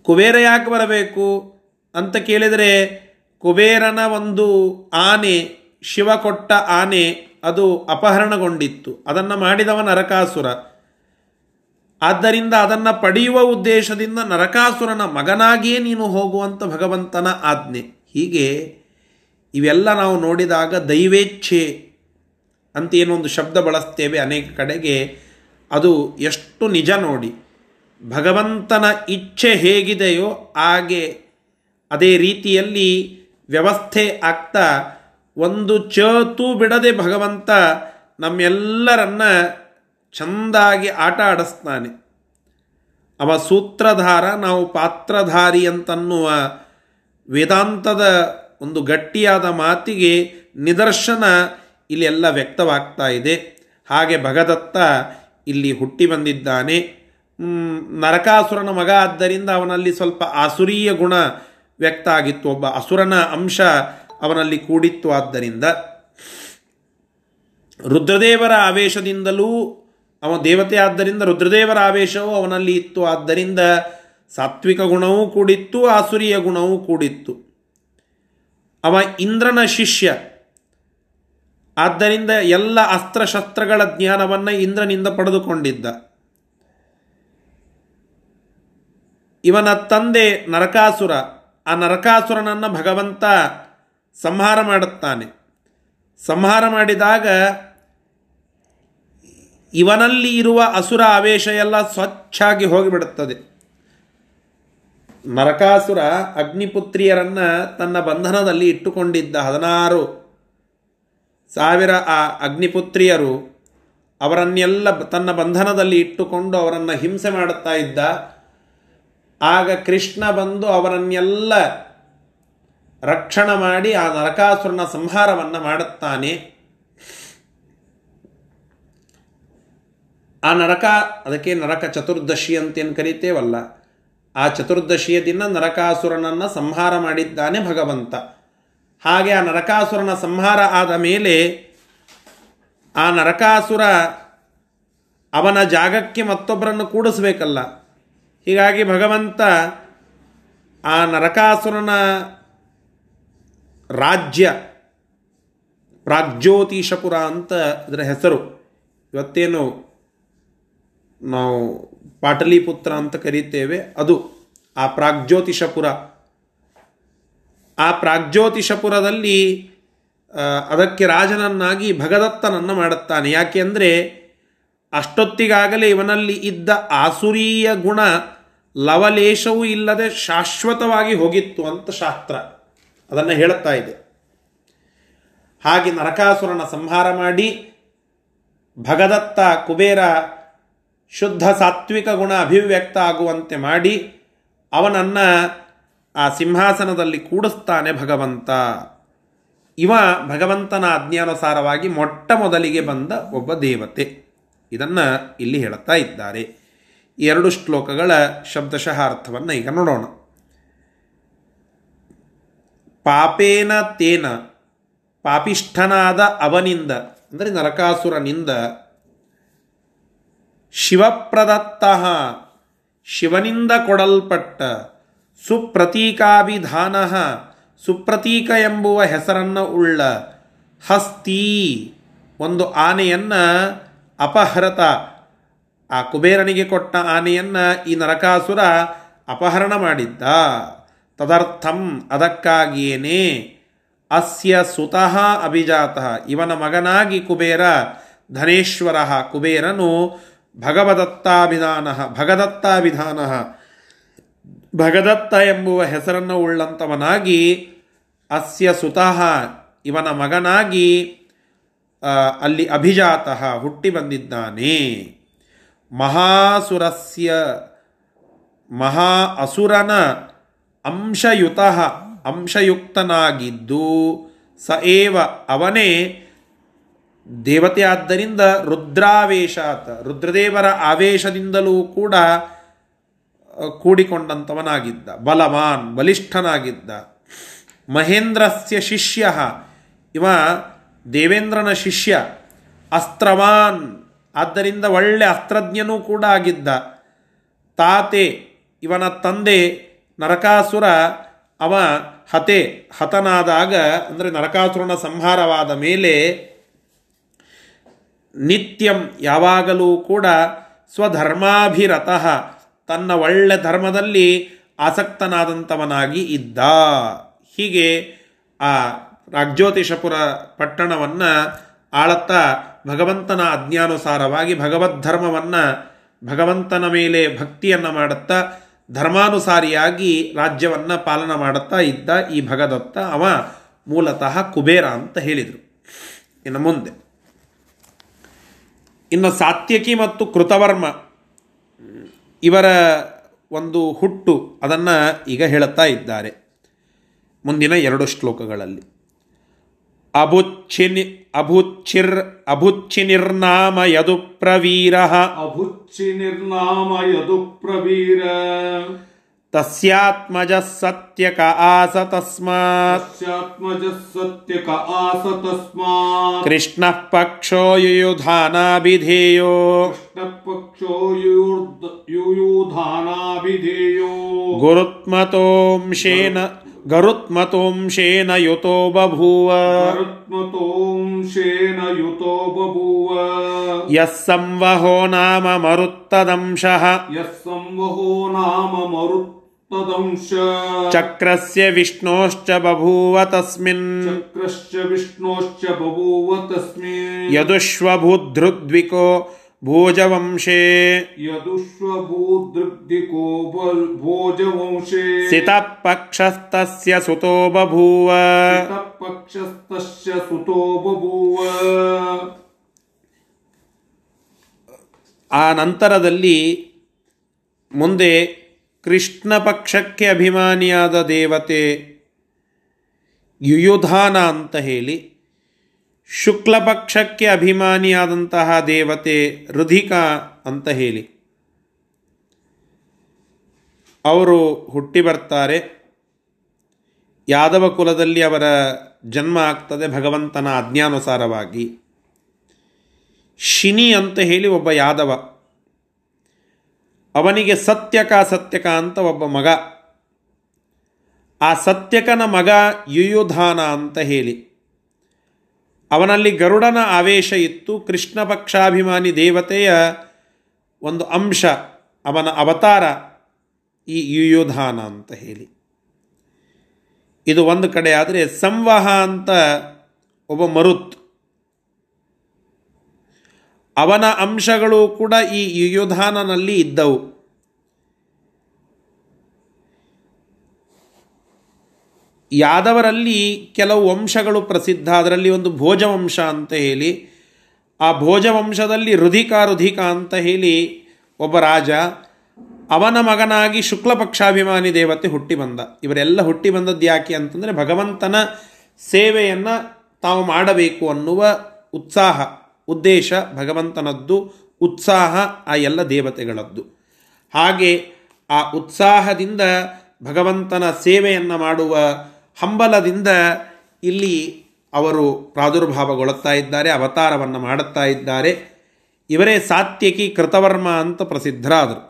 ಕುಬೇರ ಯಾಕೆ ಬರಬೇಕು ಅಂತ ಕೇಳಿದರೆ, ಕುಬೇರನ ಒಂದು ಆನೆ, ಶಿವ ಕೊಟ್ಟ ಆನೆ, ಅದು ಅಪಹರಣಗೊಂಡಿತ್ತು. ಅದನ್ನು ಮಾಡಿದವ ನರಕಾಸುರ. ಆದ್ದರಿಂದ ಅದನ್ನು ಪಡೆಯುವ ಉದ್ದೇಶದಿಂದ ನರಕಾಸುರನ ಮಗನಾಗಿಯೇ ನೀನು ಹೋಗುವಂಥ ಭಗವಂತನ ಆಜ್ಞೆ. ಹೀಗೆ ಇವೆಲ್ಲ ನಾವು ನೋಡಿದಾಗ ದೈವೇಚ್ಛೆ ಅಂತ ಒಂದು ಶಬ್ದ ಬಳಸ್ತೇವೆ ಅನೇಕ ಕಡೆಗೆ. ಅದು ಎಷ್ಟು ನಿಜ ನೋಡಿ. ಭಗವಂತನ ಇಚ್ಛೆ ಹೇಗಿದೆಯೋ ಹಾಗೆ ಅದೇ ರೀತಿಯಲ್ಲಿ ವ್ಯವಸ್ಥೆ ಆಗ್ತಾ ಒಂದು ಚತು ಬಿಡದೆ ಭಗವಂತ ನಮ್ಮೆಲ್ಲರನ್ನ ಚೆಂದಾಗಿ ಆಟ ಆಡಿಸ್ತಾನೆ. ಅವ ಸೂತ್ರಧಾರ, ನಾವು ಪಾತ್ರಧಾರಿ ಅಂತನ್ನುವ ವೇದಾಂತದ ಒಂದು ಗಟ್ಟಿಯಾದ ಮಾತಿಗೆ ನಿದರ್ಶನ ಇಲ್ಲಿ ಎಲ್ಲ ವ್ಯಕ್ತವಾಗ್ತಾ ಇದೆ. ಹಾಗೆ ಭಗದತ್ತ ಇಲ್ಲಿ ಹುಟ್ಟಿ ಬಂದಿದ್ದಾನೆ. ನರಕಾಸುರನ ಮಗ ಆದ್ದರಿಂದ ಅವನಲ್ಲಿ ಸ್ವಲ್ಪ ಆಸುರೀಯ ಗುಣ ವ್ಯಕ್ತ ಆಗಿತ್ತು. ಒಬ್ಬ ಅಸುರನ ಅಂಶ ಅವನಲ್ಲಿ ಕೂಡಿತ್ತು. ಆದ್ದರಿಂದ ರುದ್ರದೇವರ ಆವೇಶದಿಂದಲೂ ಅವ ದೇವತೆ ಆದ್ದರಿಂದ ರುದ್ರದೇವರ ಆವೇಶವು ಅವನಲ್ಲಿ ಇತ್ತು. ಆದ್ದರಿಂದ ಸಾತ್ವಿಕ ಗುಣವೂ ಕೂಡಿತ್ತು, ಆಸುರಿಯ ಗುಣವೂ ಕೂಡಿತ್ತು. ಅವ ಇಂದ್ರನ ಶಿಷ್ಯ. ಆದ್ದರಿಂದ ಎಲ್ಲ ಅಸ್ತ್ರಶಸ್ತ್ರಗಳ ಜ್ಞಾನವನ್ನು ಇಂದ್ರನಿಂದ ಪಡೆದುಕೊಂಡಿದ್ದ. ಇವನ ತಂದೆ ನರಕಾಸುರ, ಆ ನರಕಾಸುರನನ್ನು ಭಗವಂತ ಸಂಹಾರ ಮಾಡುತ್ತಾನೆ. ಸಂಹಾರ ಮಾಡಿದಾಗ ಇವನಲ್ಲಿ ಇರುವ ಅಸುರ ಆವೇಶ ಎಲ್ಲ ಸ್ವಚ್ಛಾಗಿ ಹೋಗಿಬಿಡುತ್ತದೆ. ನರಕಾಸುರ ಅಗ್ನಿಪುತ್ರಿಯರನ್ನು ತನ್ನ ಬಂಧನದಲ್ಲಿ ಇಟ್ಟುಕೊಂಡಿದ್ದ ಹದಿನಾರು ಸಾವಿರ ಆ ಅಗ್ನಿಪುತ್ರಿಯರು ಅವರನ್ನೆಲ್ಲ ತನ್ನ ಬಂಧನದಲ್ಲಿ ಇಟ್ಟುಕೊಂಡು ಅವರನ್ನು ಹಿಂಸೆ ಮಾಡುತ್ತಾ ಇದ್ದ. ಆಗ ಕೃಷ್ಣ ಬಂದು ಅವರನ್ನೆಲ್ಲ ರಕ್ಷಣೆ ಮಾಡಿ ಆ ನರಕಾಸುರನ ಸಂಹಾರವನ್ನು ಮಾಡುತ್ತಾನೆ. ಆ ನರಕ, ಅದಕ್ಕೆ ನರಕ ಚತುರ್ದಶಿ ಅಂತೇನು ಕರಿತೇವಲ್ಲ, ಆ ಚತುರ್ದಶಿಯ ದಿನ ನರಕಾಸುರನನ್ನು ಸಂಹಾರ ಮಾಡಿದ್ದಾನೆ ಭಗವಂತ. ಹಾಗೆ ಆ ನರಕಾಸುರನ ಸಂಹಾರ ಆದ ಮೇಲೆ ಆ ನರಕಾಸುರ ಅವನ ಜಾಗಕ್ಕೆ ಮತ್ತೊಬ್ಬರನ್ನು ಕೂಡಿಸ್ಬೇಕಲ್ಲ. ಹೀಗಾಗಿ ಭಗವಂತ ಆ ನರಕಾಸುರನ ರಾಜ್ಯ ಪ್ರಾಗ್ಜ್ಯೋತಿಷಪುರ ಅಂತ ಅದರ ಹೆಸರು. ಇವತ್ತೇನು ನಾವು ಪಾಟಲಿಪುತ್ರ ಅಂತ ಕರೀತೇವೆ. ಅದು ಆ ಪ್ರಾಗ್ಜ್ಯೋತಿಷಪುರ. ಆ ಪ್ರಾಗ್ಜ್ಯೋತಿಷಪುರದಲ್ಲಿ ಅದಕ್ಕೆ ರಾಜನನ್ನಾಗಿ ಭಗದತ್ತನನ್ನು ಮಾಡುತ್ತಾನೆ. ಯಾಕೆ ಅಂದರೆ, ಅಷ್ಟೊತ್ತಿಗಾಗಲೇ ಇವನಲ್ಲಿ ಇದ್ದ ಆಸುರೀಯ ಗುಣ ಲವಲೇಶವೂ ಇಲ್ಲದೆ ಶಾಶ್ವತವಾಗಿ ಹೋಗಿತ್ತು ಅಂತ ಶಾಸ್ತ್ರ ಅದನ್ನು ಹೇಳುತ್ತಾ ಇದೆ. ಹಾಗೆ ನರಕಾಸುರನ ಸಂಹಾರ ಮಾಡಿ ಭಗದತ್ತ ಕುಬೇರ ಶುದ್ಧ ಸಾತ್ವಿಕ ಗುಣ ಅಭಿವ್ಯಕ್ತ ಆಗುವಂತೆ ಮಾಡಿ ಅವನನ್ನು ಆ ಸಿಂಹಾಸನದಲ್ಲಿ ಕೂಡಿಸ್ತಾನೆ ಭಗವಂತ. ಇವ ಭಗವಂತನ ಆಜ್ಞಾನುಸಾರವಾಗಿ ಮೊಟ್ಟ ಮೊದಲಿಗೆ ಬಂದ ಒಬ್ಬ ದೇವತೆ. ಇದನ್ನು ಇಲ್ಲಿ ಹೇಳುತ್ತಾ ಇದ್ದಾರೆ. ಎರಡು ಶ್ಲೋಕಗಳ ಶಬ್ದಶಃ ಅರ್ಥವನ್ನು ಈಗ ನೋಡೋಣ. ಪಾಪೇನ ತೇನ, ಪಾಪಿಷ್ಠನಾದ ಅವನಿಂದ, ಅಂದರೆ ನರಕಾಸುರನಿಂದ, ಶಿವಪ್ರದತ್ತ, ಶಿವನಿಂದ ಕೊಡಲ್ಪಟ್ಟ ಸುಪ್ರತೀಕಾಭಿಧಾನ. ಸುಪ್ರತೀಕ ಎಂಬುವ ಹೆಸರನ್ನು ಉಳ್ಳ ಹಸ್ತಿ, ಒಂದು ಆನೆಯನ್ನು ಅಪಹರತ. ಆ ಕುಬೇರನಿಗೆ ಕೊಟ್ಟ ಆನೆಯನ್ನು ಈ ನರಕಾಸುರ ಅಪಹರಣ ಮಾಡಿದ್ದ. ತದರ್ಥಂ ಅದಕ್ಕಾಗಿಯೇನೇ ಅಸ್ಯ ಸುತಃ ಅಭಿಜಾತ. ಇವನ ಮಗನಾಗಿ ಕುಬೇರ, ಧನೇಶ್ವರ ಕುಬೇರನು ಭಗವದತ್ತಾಭಿಧಾನ, ಭಗದತ್ತಾಭಿಧಾನ. ಭಗದತ್ತ ಎಂಬುವ ಹೆಸರನ್ನು ಉಳ್ಳಂಥವನಾಗಿ ಅಸ್ಯ ಸುತಃ ಇವನ ಮಗನಾಗಿ ಅಲ್ಲಿ ಅಭಿಜಾತ ಹುಟ್ಟಿ ಬಂದಿದ್ದಾನೆ. ಮಹಾಸುರಸ್ಯ, ಮಹಾ ಅಸುರನ ಅಂಶಯುತ, ಅಂಶಯುಕ್ತನಾಗಿದ್ದು, ಸ ಏವ ಅವನೇ ದೇವತೆ ಆದ್ದರಿಂದ ರುದ್ರಾವೇಶಾತ, ರುದ್ರದೇವರ ಆವೇಶದಿಂದಲೂ ಕೂಡ ಕೂಡಿಕೊಂಡಂಥವನಾಗಿದ್ದ ಬಲವಾನ್, ಬಲಿಷ್ಠನಾಗಿದ್ದ. ಮಹೇಂದ್ರಸ್ಯ ಶಿಷ್ಯ. ಇವ ದೇವೇಂದ್ರನ ಶಿಷ್ಯ, ಅಸ್ತ್ರವಾನ್. ಆದ್ದರಿಂದ ಒಳ್ಳೆ ಅಸ್ತ್ರಜ್ಞನೂ ಕೂಡ ಆಗಿದ್ದ. ತಾತೆ, ಇವನ ತಂದೆ ನರಕಾಸುರ, ಅವ ಹತೆ, ಹತನಾದಾಗ, ಅಂದರೆ ನರಕಾಸುರನ ಸಂಹಾರವಾದ ಮೇಲೆ ನಿತ್ಯಂ ಯಾವಾಗಲೂ ಕೂಡ ಸ್ವಧರ್ಮಾಭಿರತಃ. ತನ್ನ ಒಳ್ಳೆ ಧರ್ಮದಲ್ಲಿ ಆಸಕ್ತನಾದಂಥವನಾಗಿ ಇದ್ದ. ಹೀಗೆ ಆ ರಾಜ್ಯೋತಿಷಪುರ ಪಟ್ಟಣವನ್ನು ಆಳತ್ತಾ ಭಗವಂತನ ಅಜ್ಞಾನುಸಾರವಾಗಿ ಭಗವದ್ಧರ್ಮವನ್ನು ಭಗವಂತನ ಮೇಲೆ ಭಕ್ತಿಯನ್ನು ಮಾಡುತ್ತಾ ಧರ್ಮಾನುಸಾರಿಯಾಗಿ ರಾಜ್ಯವನ್ನು ಪಾಲನ ಮಾಡುತ್ತಾ ಇದ್ದ ಈ ಭಗದತ್ತ ಅವ ಮೂಲತಃ ಕುಬೇರ ಅಂತ ಹೇಳಿದರು. ಇನ್ನು ಮುಂದೆ. ಇನ್ನು ಸಾತ್ಯಕಿ ಮತ್ತು ಕೃತವರ್ಮ. ಇವರ ಒಂದು ಹುಟ್ಟು ಅದನ್ನು ಈಗ ಹೇಳುತ್ತಾ ಇದ್ದಾರೆ. ಮುಂದಿನ ಎರಡು ಶ್ಲೋಕಗಳಲ್ಲಿ. ಅಭುಚ್ಛಿನಿ ಅಭುಚ್ಛಿರ್ ಅಭುಚ್ಛಿನಿರ್ನಾಮ ಯದು ಪ್ರವೀರ ಅಭುಚ್ಛಿನಿರ್ನಾಮ ಯದು ಪ್ರವೀರ ತಸ್ಯಾತ್ಮಜ ಸತ್ಯಕ ಆಸ ತಸ್ಮಾತ್ ತಸ್ಯಾತ್ಮಜ ಸತ್ಯಕ ಆಸ ತಸ್ಮಾತ್ ಕೃಷ್ಣ ಪಕ್ಷೋ ಯುಯುಧಾನಾಭಿಧೇಯೋ ಕೃಷ್ಣ ಪಕ್ಷೋ ಯುಯುಧಾನಾಭಿಧೇಯೋ ಗುರುತ್ಮತೋಂಶೇನ ಗರುತ್ಮತೋಂಶೇನ ಯುತೋ ಬಭೂವ ಕರುತ್ಮತೋಂಶೇನ ಯುತೋ ಬಭೂವ ಯಃ ಸಂವಹೋ ನಾಮ ಮರುತ್ತದಂಶಃ ಯಃ ಸಂವಹೋ ನಾಮ ಮರುತ್ತದಂಶ ಚಕ್ರಸ್ಯ ವಿಷ್ಣೋಶ್ಚ ಬಭೂವ ತಸ್ಮಿನ್ ಚಕ್ರಶ್ಚ ವಿಷ್ಣೋಶ್ಚ ಬಭೂವ ತಸ್ಮಿನ್ ಯದುಷ್ವಭೂದೃದ್ವಿಕೋ ಭೋಜವಂಶೇ ಯದುಷ್ವಭೂದೃಗ್ಧಿಕೋ ಬಲ್ ಭೋಜವಂಶೇ ಸಿತಪಕ್ಷಸ್ತಸ್ಯ ಸುತೋ ಬಭೂವ ಪಕ್ಷಸ್ತಸ್ಯ ಸುತೋ ಬಭೂವ ಆ ನಂತರದಲ್ಲಿ ಮುಂದೆ ಕೃಷ್ಣ ಪಕ್ಷಕ್ಕೆ ಅಭಿಮಾನಿಯಾದ ದೇವತೆ ಯುಯುಧಾನ ಅಂತ ಹೇಳಿ, ಶುಕ್ಲ ಪಕ್ಷಕ್ಕೆ ಅಭಿಮಾನಿಯಾದಂತಹ ದೇವತೆ ರುಧಿಕಾ ಅಂತ ಹೇಳಿ. ಅವರು ಹುಟ್ಟಿ ಬರ್ತಾರೆ. ಯಾದವ ಕುಲದಲ್ಲಿ ಅವರ ಜನ್ಮ ಆಗ್ತದೆ ಭಗವಂತನ ಆಜ್ಞಾನುಸಾರವಾಗಿ. ಶಿನಿ ಅಂತ ಹೇಳಿ ಒಬ್ಬ ಯಾದವ. ಅವನಿಗೆ ಸತ್ಯಕ ಸತ್ಯಕ ಅಂತ ಒಬ್ಬ ಮಗ. ಆ ಸತ್ಯಕನ ಮಗ ಯುಯುಧಾನ ಅಂತ ಹೇಳಿ. ಅವನಲ್ಲಿ ಗರುಡನ ಆವೇಶ ಇತ್ತು. ಕೃಷ್ಣ ಪಕ್ಷಾಭಿಮಾನಿ ದೇವತೆಯ ಒಂದು ಅಂಶ, ಅವನ ಅವತಾರ ಈ ಯುಯುಧಾನ ಅಂತ ಹೇಳಿ. ಇದು ಒಂದು ಕಡೆ ಆದರೆ ಸಂವಹ ಅಂತ ಒಬ್ಬ ಮರುತ್. ಅವನ ಅಂಶಗಳು ಕೂಡ ಈ ಯುಯುಧಾನನಲ್ಲಿ ಇದ್ದವು. ಯಾದವರಲ್ಲಿ ಕೆಲವು ವಂಶಗಳು ಪ್ರಸಿದ್ಧ, ಅದರಲ್ಲಿ ಒಂದು ಭೋಜವಂಶ ಅಂತ ಹೇಳಿ, ಆ ಭೋಜವಂಶದಲ್ಲಿ ರುಧಿಕ ರುಧಿಕ ಅಂತ ಹೇಳಿ ಒಬ್ಬ ರಾಜ, ಅವನ ಮಗನಾಗಿ ಶುಕ್ಲ ಪಕ್ಷಾಭಿಮಾನಿ ದೇವತೆ ಹುಟ್ಟಿ ಬಂದ. ಇವರೆಲ್ಲ ಹುಟ್ಟಿ ಬಂದದ್ದು ಯಾಕೆ ಅಂತಂದರೆ ಭಗವಂತನ ಸೇವೆಯನ್ನು ತಾವು ಮಾಡಬೇಕು ಅನ್ನುವ ಉತ್ಸಾಹ. ಉದ್ದೇಶ, ಭಗವಂತನದ್ದು, ಉತ್ಸಾಹ, ಆ ಎಲ್ಲ ದೇವತೆಗಳದ್ದು. ಹಾಗೆ ಆ ಉತ್ಸಾಹದಿಂದ ಭಗವಂತನ ಸೇವೆಯನ್ನು ಮಾಡುವ ಹಂಬಲದಿಂದ ಇಲ್ಲಿ ಅವರು ಪ್ರಾದುರ್ಭಾವಗೊಳ್ಳುತ್ತಾ ಇದ್ದಾರೆ, ಅವತಾರವನ್ನು ಮಾಡುತ್ತಾ ಇದ್ದಾರೆ. ಇವರೇ ಸಾತ್ಯಕಿ ಕೃತವರ್ಮ ಅಂತ ಪ್ರಸಿದ್ಧರಾದರು.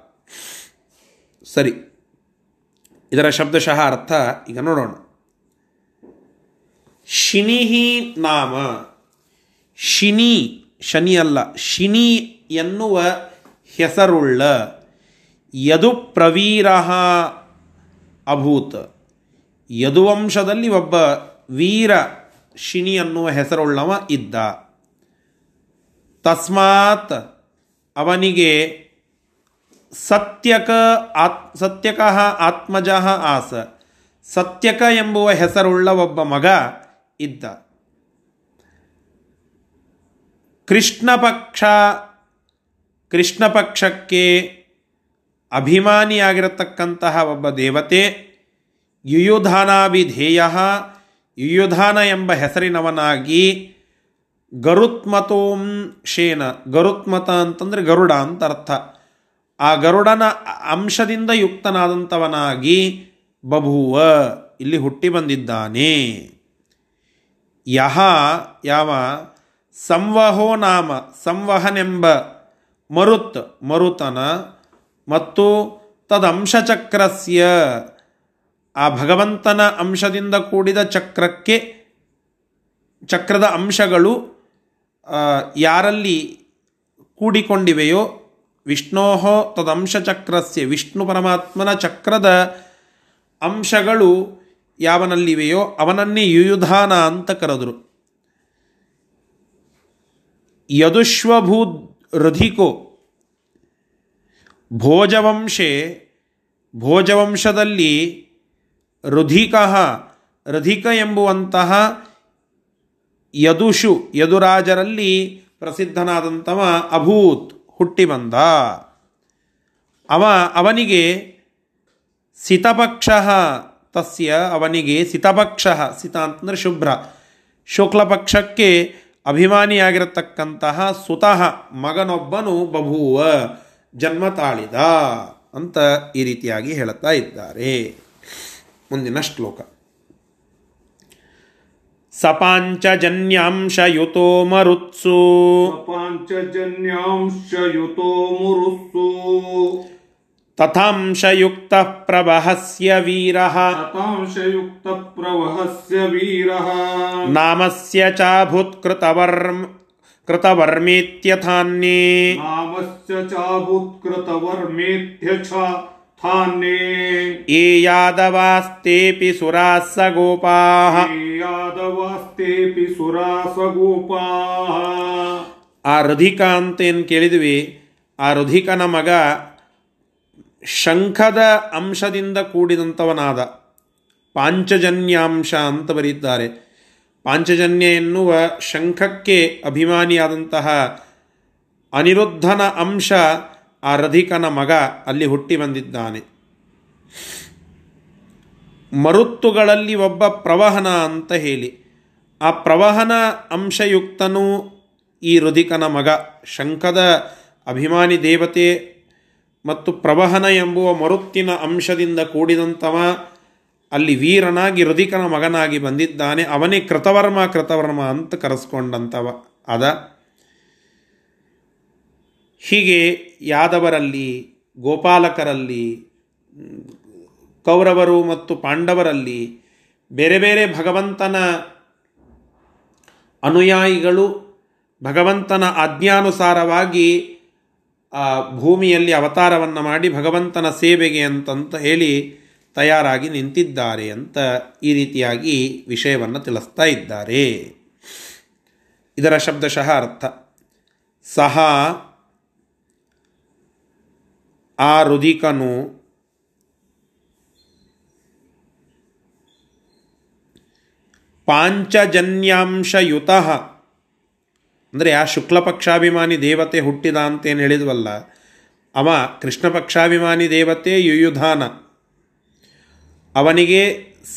ಸರಿ, ಇದರ ಶಬ್ದಶಃ ಅರ್ಥ ಈಗ ನೋಡೋಣ. ಶಿನಿಹಿ ನಾಮ, ಶಿನಿ ಶನಿ ಅಲ್ಲ ಶಿನಿ ಎನ್ನುವ ಹೆಸರುಳ್ಳ ಯದು ಪ್ರವೀರ ಅಭೂತ್. ಯದುವಂಶದಲ್ಲಿ ಒಬ್ಬ ವೀರ ಶಿನಿ ಅನ್ನುವ ಹೆಸರುಳ್ಳವ ಇದ್ದ. ತಸ್ಮಾತ್ ಅವನಿಗೆ ಸತ್ಯಕ ಆತ್, ಸತ್ಯಕ ಆತ್ಮಜ ಆಸ. ಸತ್ಯಕ ಎಂಬುವ ಹೆಸರುಳ್ಳ ಒಬ್ಬ ಮಗ ಇದ್ದ. ಕೃಷ್ಣ ಪಕ್ಷ ಕೃಷ್ಣ ಪಕ್ಷಕ್ಕೆ ಅಭಿಮಾನಿಯಾಗಿರತಕ್ಕಂತಹ ಒಬ್ಬ ದೇವತೆ, ಯುಯುಧಾನಾಭಿಧೇಯ, ಯುಯುಧಾನ ಎಂಬ ಹೆಸರಿನವನಾಗಿ ಗರುತ್ಮತೋಂ ಶೇನ, ಗರುತ್ಮತ ಅಂತಂದರೆ ಗರುಡ ಅಂತ ಅರ್ಥ. ಆ ಗರುಡನ ಅಂಶದಿಂದ ಯುಕ್ತನಾದಂಥವನಾಗಿ ಬಭುವ ಇಲ್ಲಿ ಹುಟ್ಟಿ ಬಂದಿದ್ದಾನೆ. ಯಹ ಯಾವ? ಸಂವಹೋ ನಾಮ, ಸಂವಹನೆಂಬ ಮರುತ್, ಮರುತನ, ಮತ್ತು ತದಂಶಚಕ್ರಸ್ಯ. ಆ ಭಗವಂತನ ಅಂಶದಿಂದ ಕೂಡಿದ ಚಕ್ರಕ್ಕೆ ಚಕ್ರದ ಅಂಶಗಳು ಯಾರಲ್ಲಿ ಕೂಡಿಕೊಂಡಿವೆಯೋ ವಿಷ್ಣೋಹೋ ತದಂಶಚಕ್ರಸ್ಯ, ವಿಷ್ಣು ಪರಮಾತ್ಮನ ಚಕ್ರದ ಅಂಶಗಳು ಯಾವನಲ್ಲಿವೆಯೋ ಅವನನ್ನೇ ಯುಯುಧಾನ ಅಂತ ಕರೆದರು. ಯದುಶ್ವಭೂದ್ ರಧಿಕೋ ಭೋಜವಂಶೆ, ಭೋಜವಂಶದಲ್ಲಿ ರುಧಿಕ, ರಧಿಕ ಎಂಬುವಂತಹ ಯದುಷು, ಯದುರಾಜರಲ್ಲಿ ಪ್ರಸಿದ್ಧನಾದಂಥವ ಅಭೂತ್ ಹುಟ್ಟಿ ಬಂದ ಅವ, ಅವನಿಗೆ ಸಿತಪಕ್ಷ, ತಸ್ಯ ಅವನಿಗೆ ಸಿತಪಕ್ಷ ಸಿತ ಅಂತಂದರೆ ಶುಭ್ರ, ಶುಕ್ಲಪಕ್ಷಕ್ಕೆ ಅಭಿಮಾನಿಯಾಗಿರತಕ್ಕಂತಹ ಸುತಃ ಮಗನೊಬ್ಬನು ಬಭುವ ಜನ್ಮ ತಾಳಿದ ಅಂತ ಈ ರೀತಿಯಾಗಿ ಹೇಳುತ್ತಾ ಇದ್ದಾರೆ. ಮುಂದಿನ ಶ್ಲೋಕ. ಸಪಾಂಚಜನ್ಯಾಂಶಯುತೋ ಮರುತ್ಸು. ಸಪಾಂಚಜನ್ಯಾಂಶಯುತೋ ಮುರುತ್ಸು. तथांशयुक्तः प्रवहस्य वीरः शतांशयुक्तप्रवहस्य वीरः नामस्य चाभुत्कृतवर्म कृतवर्मेत्यथान्ये नामस्य चाभुत्कृतवर्मेत्य च थान्ये ये यादवास्तेऽपि सुराः स गोपाः ये यादवास्तेऽपि सुरासगोपाः ಆ ರುಧಿಕ ಅಂತ ಏನು ಕೇಳಿದ್ವಿ ಆ ರುಧಿಕನ ಮಗ ಶಂಖದ ಅಂಶದಿಂದ ಕೂಡಿದಂಥವನಾದ ಪಾಂಚಜನ್ಯಾಂಶ ಅಂತ ಬರೀತಾರೆ ಪಾಂಚಜನ್ಯ ಎನ್ನುವ ಶಂಖಕ್ಕೆ ಅಭಿಮಾನಿಯಾದಂತಹ ಅನಿರುದ್ಧನ ಅಂಶ ಆ ರಧಿಕನ ಮಗ ಅಲ್ಲಿ ಹುಟ್ಟಿ ಬಂದಿದ್ದಾನೆ. ಮರುತ್ತುಗಳಲ್ಲಿ ಒಬ್ಬ ಪ್ರವಹನ ಅಂತ ಹೇಳಿ. ಆ ಪ್ರವಹನ ಅಂಶಯುಕ್ತನೂ ಈ ರುಧಿಕನ ಮಗ. ಶಂಖದ ಅಭಿಮಾನಿ ದೇವತೆ ಮತ್ತು ಪ್ರವಹನ ಎಂಬುವ ಮರುತ್ತಿನ ಅಂಶದಿಂದ ಕೂಡಿದಂಥವ ಅಲ್ಲಿ ವೀರನಾಗಿ ಹೃದಿಕನ ಮಗನಾಗಿ ಬಂದಿದ್ದಾನೆ. ಅವನೇ ಕೃತವರ್ಮ ಕೃತವರ್ಮ ಅಂತ ಕರೆಸ್ಕೊಂಡಂಥವ. ಅದ. ಹೀಗೆ ಯಾದವರಲ್ಲಿ, ಗೋಪಾಲಕರಲ್ಲಿ, ಕೌರವರು ಮತ್ತು ಪಾಂಡವರಲ್ಲಿ ಬೇರೆ ಬೇರೆ ಭಗವಂತನ ಅನುಯಾಯಿಗಳು ಭಗವಂತನ ಆಜ್ಞಾನುಸಾರವಾಗಿ ಆ ಭೂಮಿಯಲ್ಲಿ ಅವತಾರವನ್ನು ಮಾಡಿ ಭಗವಂತನ ಸೇವೆಗೆ ಅಂತಂತ ಹೇಳಿ ತಯಾರಾಗಿ ನಿಂತಿದ್ದಾರೆ ಅಂತ ಈ ರೀತಿಯಾಗಿ ವಿಷಯವನ್ನು ತಿಳಿಸ್ತಾ ಇದ್ದಾರೆ. ಇದರ ಶಬ್ದಶಃ ಅರ್ಥ. ಸಹ ಆ ರುದಿಕನು ಪಾಂಚಜನ್ಯಾಂಶಯುತ ಅಂದರೆ ಆ ಶುಕ್ಲ ಪಕ್ಷಾಭಿಮಾನಿ ದೇವತೆ ಹುಟ್ಟಿದ ಅಂತೇನು ಹೇಳಿದ್ವಲ್ಲ, ಅವ ಕೃಷ್ಣ ಪಕ್ಷಾಭಿಮಾನಿ ದೇವತೆ ಯುಯುಧಾನ. ಅವನಿಗೆ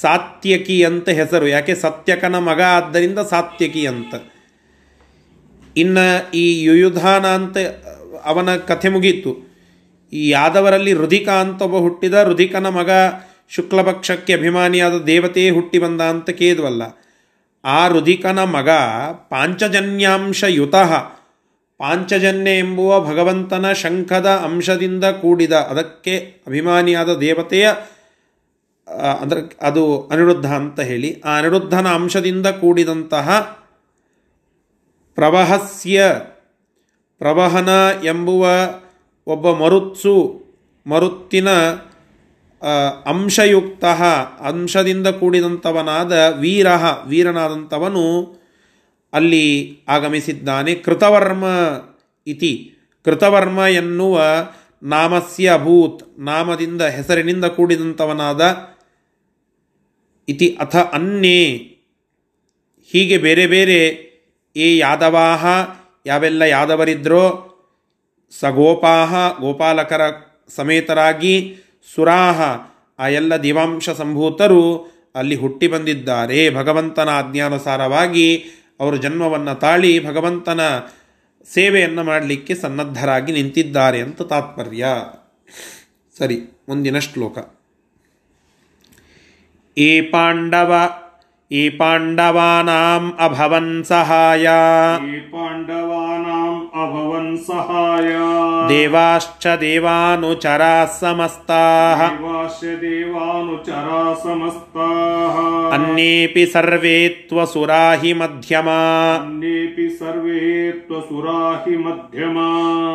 ಸಾತ್ಯಕಿ ಅಂತ ಹೆಸರು, ಯಾಕೆ ಸತ್ಯಕನ ಮಗ ಆದ್ದರಿಂದ ಸಾತ್ಯಕಿ ಅಂತ. ಇನ್ನು ಈ ಯುಯುಧಾನ ಅಂತ ಅವನ ಕಥೆ ಮುಗೀತು. ಈ ಯಾದವರಲ್ಲಿ ರುಧಿಕ ಅಂತ ಒಬ್ಬ ಹುಟ್ಟಿದ, ರುಧಿಕನ ಮಗ ಶುಕ್ಲಪಕ್ಷಕ್ಕೆ ಅಭಿಮಾನಿಯಾದ ದೇವತೆಯೇ ಹುಟ್ಟಿ ಬಂದ ಅಂತ ಕೇದ್ವಲ್ಲ ಆ ರುಧಿಕನ ಮಗ ಪಾಂಚಜನ್ಯಾಂಶಯುತಃ. ಪಾಂಚಜನ್ಯ ಎಂಬುವ ಭಗವಂತನ ಶಂಖದ ಅಂಶದಿಂದ ಕೂಡಿದ ಅದಕ್ಕೆ ಅಭಿಮಾನಿಯಾದ ದೇವತೆಯ ಅದರ, ಅದು ಅನಿರುದ್ಧ ಅಂತ ಹೇಳಿ, ಆ ಅನಿರುದ್ಧನ ಅಂಶದಿಂದ ಕೂಡಿದಂತಹ ಪ್ರವಹಸ್ಯ, ಪ್ರವಹನ ಎಂಬುವ ಒಬ್ಬ ಮರುತ್ಸು, ಮರುತ್ತಿನ ಅಂಶಯುಕ್ತ, ಅಂಶದಿಂದ ಕೂಡಿದಂಥವನಾದ ವೀರ ವೀರನಾದಂಥವನು ಅಲ್ಲಿ ಆಗಮಿಸಿದ್ದಾನೆ. ಕೃತವರ್ಮ ಇತಿ. ಕೃತವರ್ಮ ಎನ್ನುವ ನಾಮಸ್ಯ ಭೂತ್, ನಾಮದಿಂದ ಹೆಸರಿನಿಂದ ಕೂಡಿದಂಥವನಾದ ಇತಿ. ಅಥ ಅನ್ನೇ. ಹೀಗೆ ಬೇರೆ ಬೇರೆ ಏ ಯಾದವಾಹ, ಯಾವೆಲ್ಲ ಯಾದವರಿದ್ರೋ, ಸಗೋಪಾಹ, ಗೋಪಾಲಕರ ಸಮೇತರಾಗಿ ಸುರಾಹ. ಆ ಎಲ್ಲ ದಿವಾಂಶ ಸಂಭೂತರು ಅಲ್ಲಿ ಹುಟ್ಟಿ ಬಂದಿದ್ದಾರೆ. ಭಗವಂತನ ಆಜ್ಞಾನುಸಾರವಾಗಿ ಅವರು ಜನ್ಮವನ್ನು ತಾಳಿ ಭಗವಂತನ ಸೇವೆಯನ್ನು ಮಾಡಲಿಕ್ಕೆ ಸನ್ನದ್ಧರಾಗಿ ನಿಂತಿದ್ದಾರೆ ಅಂತ ತಾತ್ಪರ್ಯ. ಸರಿ, ಮುಂದಿನ ಶ್ಲೋಕ. ಏ ಪಾಂಡವ ई पाण्डवानाम् अभवन् सहाय पाण्डवानाम् अभवन् सहाय देवाश्च देवानुचराः समस्ताः देवानुचराः समस्ताः अन्येऽपि सर्वे त्वसुरा हि मध्यमा अन्येऽपि सर्वे त्वसुरा हि मध्यमा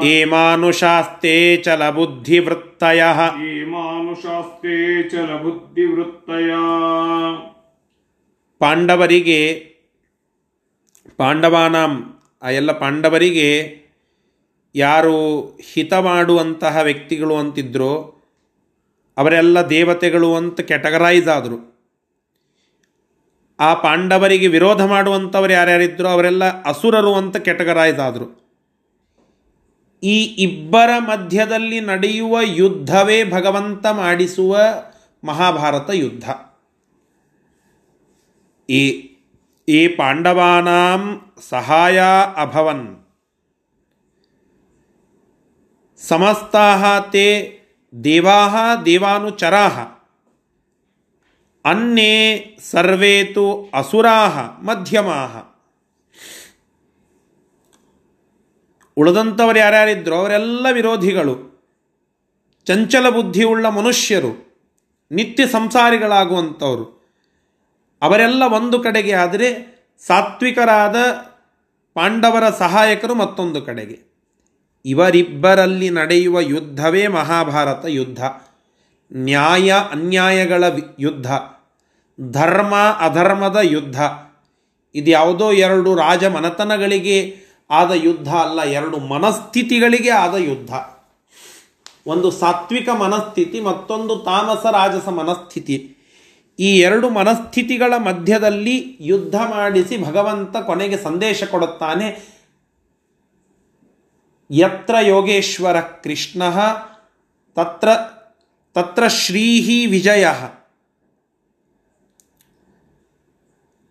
ये मानुषास्ते चलबुद्धिवृत्तयः ये मानुषास्ते चलबुद्धिवृत्तया ಪಾಂಡವರಿಗೆ, ಪಾಂಡವಾನಾಂ, ಆ ಎಲ್ಲ ಪಾಂಡವರಿಗೆ ಯಾರು ಹಿತ ಮಾಡುವಂತಹ ವ್ಯಕ್ತಿಗಳು ಅಂತಿದ್ರೋ, ಅವರೆಲ್ಲ ದೇವತೆಗಳು ಅಂತ ಕ್ಯಾಟಗರೈಸ್ ಆದರು. ಆ ಪಾಂಡವರಿಗೆ ವಿರೋಧ ಮಾಡುವಂಥವ್ರು ಯಾರ್ಯಾರಿದ್ದರು ಅವರೆಲ್ಲ ಅಸುರರು ಅಂತ ಕ್ಯಾಟಗರೈಸ್ ಆದರು. ಈ ಇಬ್ಬರ ಮಧ್ಯದಲ್ಲಿ ನಡೆಯುವ ಯುದ್ಧವೇ ಭಗವಂತ ಮಾಡಿಸುವ ಮಹಾಭಾರತ ಯುದ್ಧ. ಈ ಈ ಪಾಂಡವಾನಾಂ ಸಹಾಯ ಅಭವನ್. ಸಮಸ್ತಾಹ ತೇ ದೇವಾಹ ದೇವಾನುಚರಾಹ. ಅನ್ನೇ ಸರ್ವೇ ತು ಅಸುರಾಹ ಮಧ್ಯಮಾಹ. ಉಳಿದಂಥವ್ರು ಯಾರ್ಯಾರಿದ್ರು ಅವರೆಲ್ಲ ವಿರೋಧಿಗಳು. ಚಂಚಲ ಬುದ್ಧಿಯುಳ್ಳ ಮನುಷ್ಯರು, ನಿತ್ಯ ಸಂಸಾರಿಗಳಾಗುವಂಥವರು. ಅವರೆಲ್ಲ ಒಂದು ಕಡೆಗೆ ಆದರೆ ಸಾತ್ವಿಕರಾದ ಪಾಂಡವರ ಸಹಾಯಕರು ಮತ್ತೊಂದು ಕಡೆಗೆ. ಇವರಿಬ್ಬರಲ್ಲಿ ನಡೆಯುವ ಯುದ್ಧವೇ ಮಹಾಭಾರತ ಯುದ್ಧ. ನ್ಯಾಯ, ಅನ್ಯಾಯಗಳ ಯುದ್ಧ. ಧರ್ಮ, ಅಧರ್ಮದ ಯುದ್ಧ. ಇದು ಯಾವುದೋ ಎರಡು ರಾಜ ಮನತನಗಳಿಗೆ ಆದ ಯುದ್ಧ ಅಲ್ಲ, ಎರಡು ಮನಸ್ಥಿತಿಗಳಿಗೆ ಆದ ಯುದ್ಧ. ಒಂದು ಸಾತ್ವಿಕ ಮನಸ್ಥಿತಿ, ಮತ್ತೊಂದು ತಾಮಸ ರಾಜಸ ಮನಸ್ಥಿತಿ. ಈ ಎರಡು ಮನಸ್ಥಿತಿಗಳ ಮಧ್ಯದಲ್ಲಿ ಯುದ್ಧ ಮಾಡಿಸಿ ಭಗವಂತ ಕೊನೆಗೆ ಸಂದೇಶ ಕೊಡುತ್ತಾನೆ. ಯತ್ರ ಯೋಗೇಶ್ವರ ಕೃಷ್ಣ, ತತ್ರ ತತ್ರ ಶ್ರೀಹಿ ವಿಜಯ.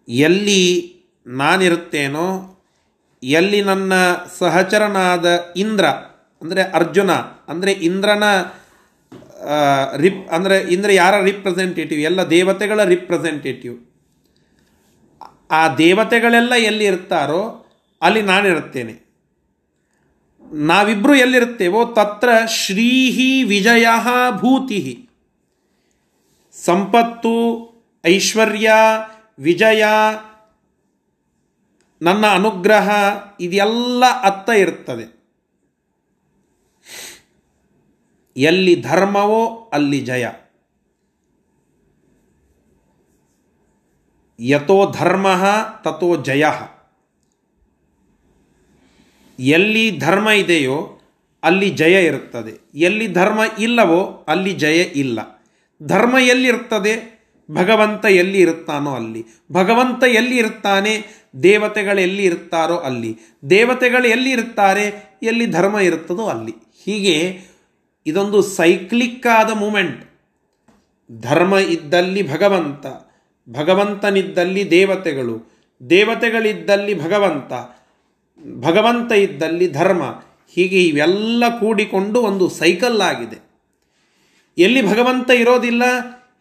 ಎಲ್ಲಿ ನಾನಿರುತ್ತೇನೋ, ಎಲ್ಲಿ ನನ್ನ ಸಹಚರನಾದ ಇಂದ್ರ, ಅಂದರೆ ಅರ್ಜುನ, ಅಂದರೆ ಇಂದ್ರನ ರಿಪ್ ಅಂದರೆ ಇಂದ್ರ ಯಾರ ರಿಪ್ರೆಸೆಂಟೇಟಿವ್ ಎಲ್ಲ ದೇವತೆಗಳ ರಿಪ್ರೆಸೆಂಟೇಟಿವ್ ಆ ದೇವತೆಗಳೆಲ್ಲ ಎಲ್ಲಿ ಇರ್ತಾರೋ ಅಲ್ಲಿ ನಾನಿರುತ್ತೇನೆ. ನಾವಿಬ್ಬರು ಎಲ್ಲಿರುತ್ತೇವೋ ತತ್ರ ಶ್ರೀಹಿ ವಿಜಯ ಭೂತಿ ಸಂಪತ್ತು, ಐಶ್ವರ್ಯ, ವಿಜಯ, ನನ್ನ ಅನುಗ್ರಹ, ಇದೆಲ್ಲ ಅತ್ತ ಇರ್ತದೆ. ಎಲ್ಲಿ ಧರ್ಮವೋ ಅಲ್ಲಿ ಜಯ. ಯಥೋ ಧರ್ಮ ತಥೋ ಜಯ. ಎಲ್ಲಿ ಧರ್ಮ ಇದೆಯೋ ಅಲ್ಲಿ ಜಯ ಇರುತ್ತದೆ. ಎಲ್ಲಿ ಧರ್ಮ ಇಲ್ಲವೋ ಅಲ್ಲಿ ಜಯ ಇಲ್ಲ. ಧರ್ಮ ಎಲ್ಲಿರ್ತದೆ ಭಗವಂತ ಎಲ್ಲಿ ಇರುತ್ತಾನೋ ಅಲ್ಲಿ. ಭಗವಂತ ಎಲ್ಲಿ ಇರ್ತಾನೆ ದೇವತೆಗಳು ಎಲ್ಲಿ ಇರ್ತಾರೋ ಅಲ್ಲಿ. ದೇವತೆಗಳು ಎಲ್ಲಿ ಇರ್ತಾರೆ ಎಲ್ಲಿ ಧರ್ಮ ಇರುತ್ತದೋ ಅಲ್ಲಿ. ಹೀಗೆ ಇದೊಂದು ಸೈಕ್ಲಿಕ್ ಆದ ಮೂಮೆಂಟ್ ಧರ್ಮ ಇದ್ದಲ್ಲಿ ಭಗವಂತ, ಭಗವಂತನಿದ್ದಲ್ಲಿ ದೇವತೆಗಳು, ದೇವತೆಗಳಿದ್ದಲ್ಲಿ ಭಗವಂತ ಭಗವಂತ ಇದ್ದಲ್ಲಿ ಧರ್ಮ, ಹೀಗೆ ಇವೆಲ್ಲ ಕೂಡಿಕೊಂಡು ಒಂದು ಸೈಕಲ್ ಆಗಿದೆ. ಎಲ್ಲಿ ಭಗವಂತ ಇರೋದಿಲ್ಲ,